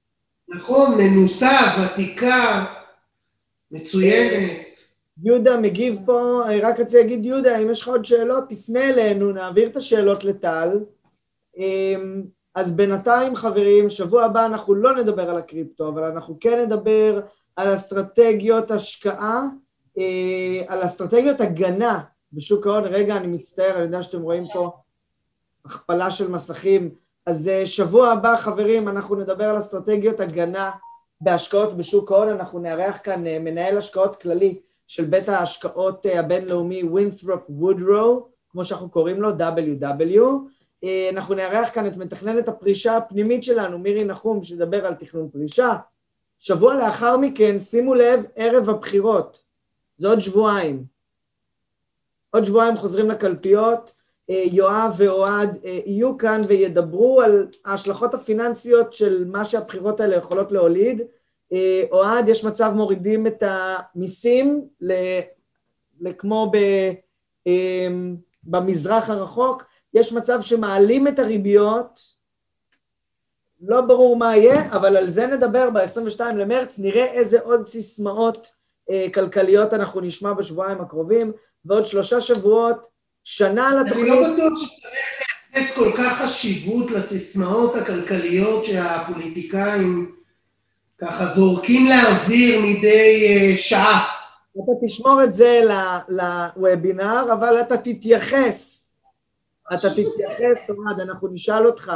Speaker 3: נכון, מנוסה, ותיקה, מצוינת.
Speaker 2: יהודה מגיב פה, אני רק רציתי להגיד, יהודה, אם יש לך עוד שאלות, תפנה אלינו, נעביר את השאלות לטל. אמ, אז בינתיים, חברים, שבוע הבא אנחנו לא נדבר על הקריפטו, אבל אנחנו כן נדבר על אסטרטגיות השקעה, אה, על אסטרטגיות הגנה בשוק ההון. רגע, אני מצטער, אני יודע שאתם רואים פה הכפלה של מסכים. אז אה, שבוע הבא, חברים, אנחנו נדבר על אסטרטגיות הגנה בהשקעות בשוק ההון. אנחנו נארח כאן אה, מנהל השקעות כללי של בית ההשקעות אה, הבינלאומי ווינת'רופ וודרו, כמו שאנחנו קוראים לו, WW. אה, אנחנו נארח כאן את מתכננת הפרישה הפנימית שלנו, מירי נחום, שתדבר על תכנון פרישה. שבוע לאחר מכן, שימו לב, ערב הבחירות. זה עוד שבועיים. עוד שבועיים חוזרים לקלפיות. אה, יואב ואוהד יהיו כאן וידברו על ההשלכות הפיננסיות של מה שהבחירות האלה יכולות להוליד. אה, אוהד, יש מצב מורידים את המיסים ל- לכמו ב, אה, במזרח הרחוק, יש מצב שמעלים את הריביות, לא ברור מה יהיה, אבל על זה נדבר ב-22 למרץ, נראה איזה עוד סיסמאות אה, כלכליות אנחנו נשמע בשבועיים הקרובים, ועוד שלושה שבועות, שנה
Speaker 3: אני
Speaker 2: לתוכנית.
Speaker 3: לא בטוח שצריך לייחס כל כך חשיבות לסיסמאות הכלכליות שהפוליטיקאים ככה זורקים לאוויר מדי אה, שעה.
Speaker 2: אתה תשמור את זה לוובינר, אבל אתה תתייחס. אתה תתייחס, אוהד, אנחנו נשאל אותך,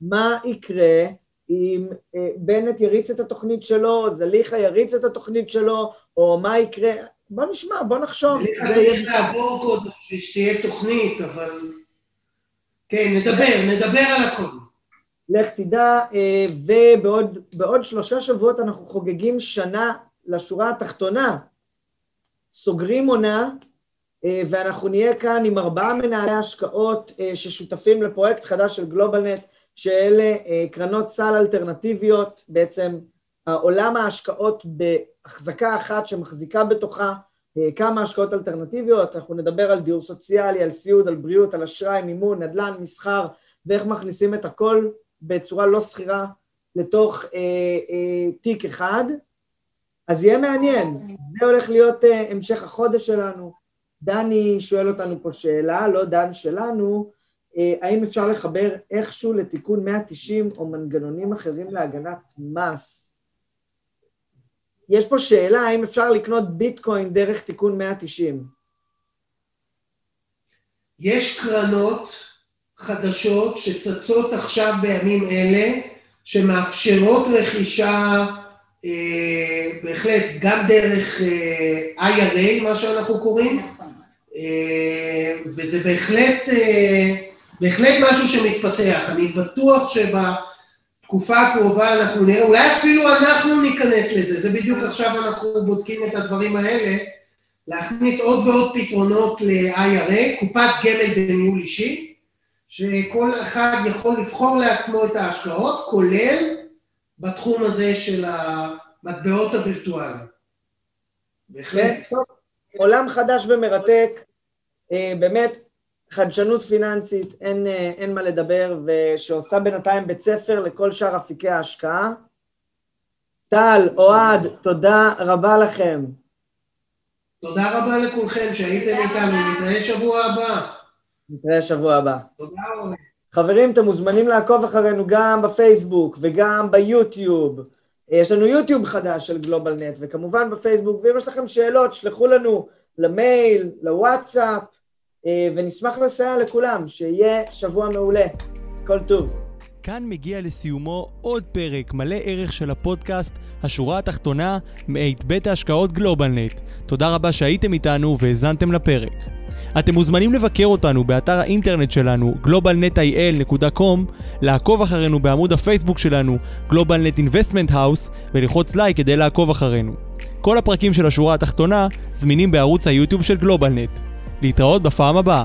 Speaker 2: מה יקרה אם אה, בנט יריץ את התוכנית שלו, זליכה יריץ את התוכנית שלו, או מה יקרה? בוא נשמע, בוא נחשוב. זה
Speaker 3: צריך לעבור קודם בשביל שתהיה תוכנית, אבל... כן, נדבר, נדבר על הכל.
Speaker 2: לך תדע, אה, ובעוד בעוד שלושה שבועות אנחנו חוגגים שנה לשורה התחתונה. סוגרים עונה, אה, ואנחנו נהיה כאן עם ארבעה מנהלי השקעות אה, ששותפים לפרויקט חדש של גלובלנט, שאלה קרנות סל אלטרנטיביות, בעצם עולם ההשקעות בהחזקה אחת שמחזיקה בתוכה כמה השקעות אלטרנטיביות, אנחנו נדבר על דיור סוציאלי, על סיעוד, על בריאות, על אשראי, מימון, נדל"ן, מסחר, ואיך מכניסים את הכל בצורה לא סחירה לתוך אה, אה, תיק אחד, אז יהיה מעניין. זה הולך להיות אה, המשך החודש שלנו. דני שואל אותנו פה שאלה, לא דן שלנו, אה, האם אפשר לחבר איכשהו לתיקון 190 או מנגנונים אחרים להגנת מס? יש פה שאלה, האם אפשר לקנות ביטקוין דרך תיקון 190?
Speaker 3: יש קרנות חדשות שצצות עכשיו בימים אלה, שמאפשרות רכישה אה, בהחלט גם דרך אה, IRA, מה שאנחנו קוראים,
Speaker 4: נכון.
Speaker 3: אה, וזה בהחלט, אה, בהחלט משהו שמתפתח. אני בטוח שבתקופה הקרובה אנחנו נראה, אולי אפילו אנחנו ניכנס לזה, זה בדיוק עכשיו אנחנו בודקים את הדברים האלה, להכניס עוד ועוד פתרונות ל-IRA, קופת גמל בניהול אישי, שכל אחד יכול לבחור לעצמו את ההשקעות, כולל בתחום הזה של המטבעות הווירטואליים. בהחלט.
Speaker 2: עולם חדש ומרתק, אה, באמת חדשנות פיננסית, אין, אה, אין מה לדבר, ושעושה בינתיים בית ספר לכל שאר אפיקי ההשקעה. טל, אוהד, תודה רבה לכם.
Speaker 3: תודה רבה לכולכם שהייתם איתנו, נתראה שבוע הבא.
Speaker 2: נתראה שבוע הבא.
Speaker 3: תודה רבה.
Speaker 2: חברים, אתם מוזמנים לעקוב אחרינו גם בפייסבוק וגם ביוטיוב. אה, יש לנו יוטיוב חדש של גלובלנט, וכמובן בפייסבוק, ואם יש לכם שאלות, שלחו לנו למייל, לוואטסאפ, אה, ונשמח לסייע לכולם, שיהיה שבוע מעולה. כל טוב.
Speaker 1: כאן מגיע לסיומו עוד פרק מלא ערך של הפודקאסט השורה התחתונה מאת בית ההשקעות גלובלנט. תודה רבה שהייתם איתנו והאזנתם לפרק. אתם מוזמנים לבקר אותנו באתר האינטרנט שלנו globalnetil.com, לעקוב אחרינו בעמוד הפייסבוק שלנו GlobalNet Investment House וללחוץ לייק כדי לעקוב אחרינו. כל הפרקים של השורה התחתונה זמינים בערוץ היוטיוב של גלובלנט. להתראות בפעם הבאה.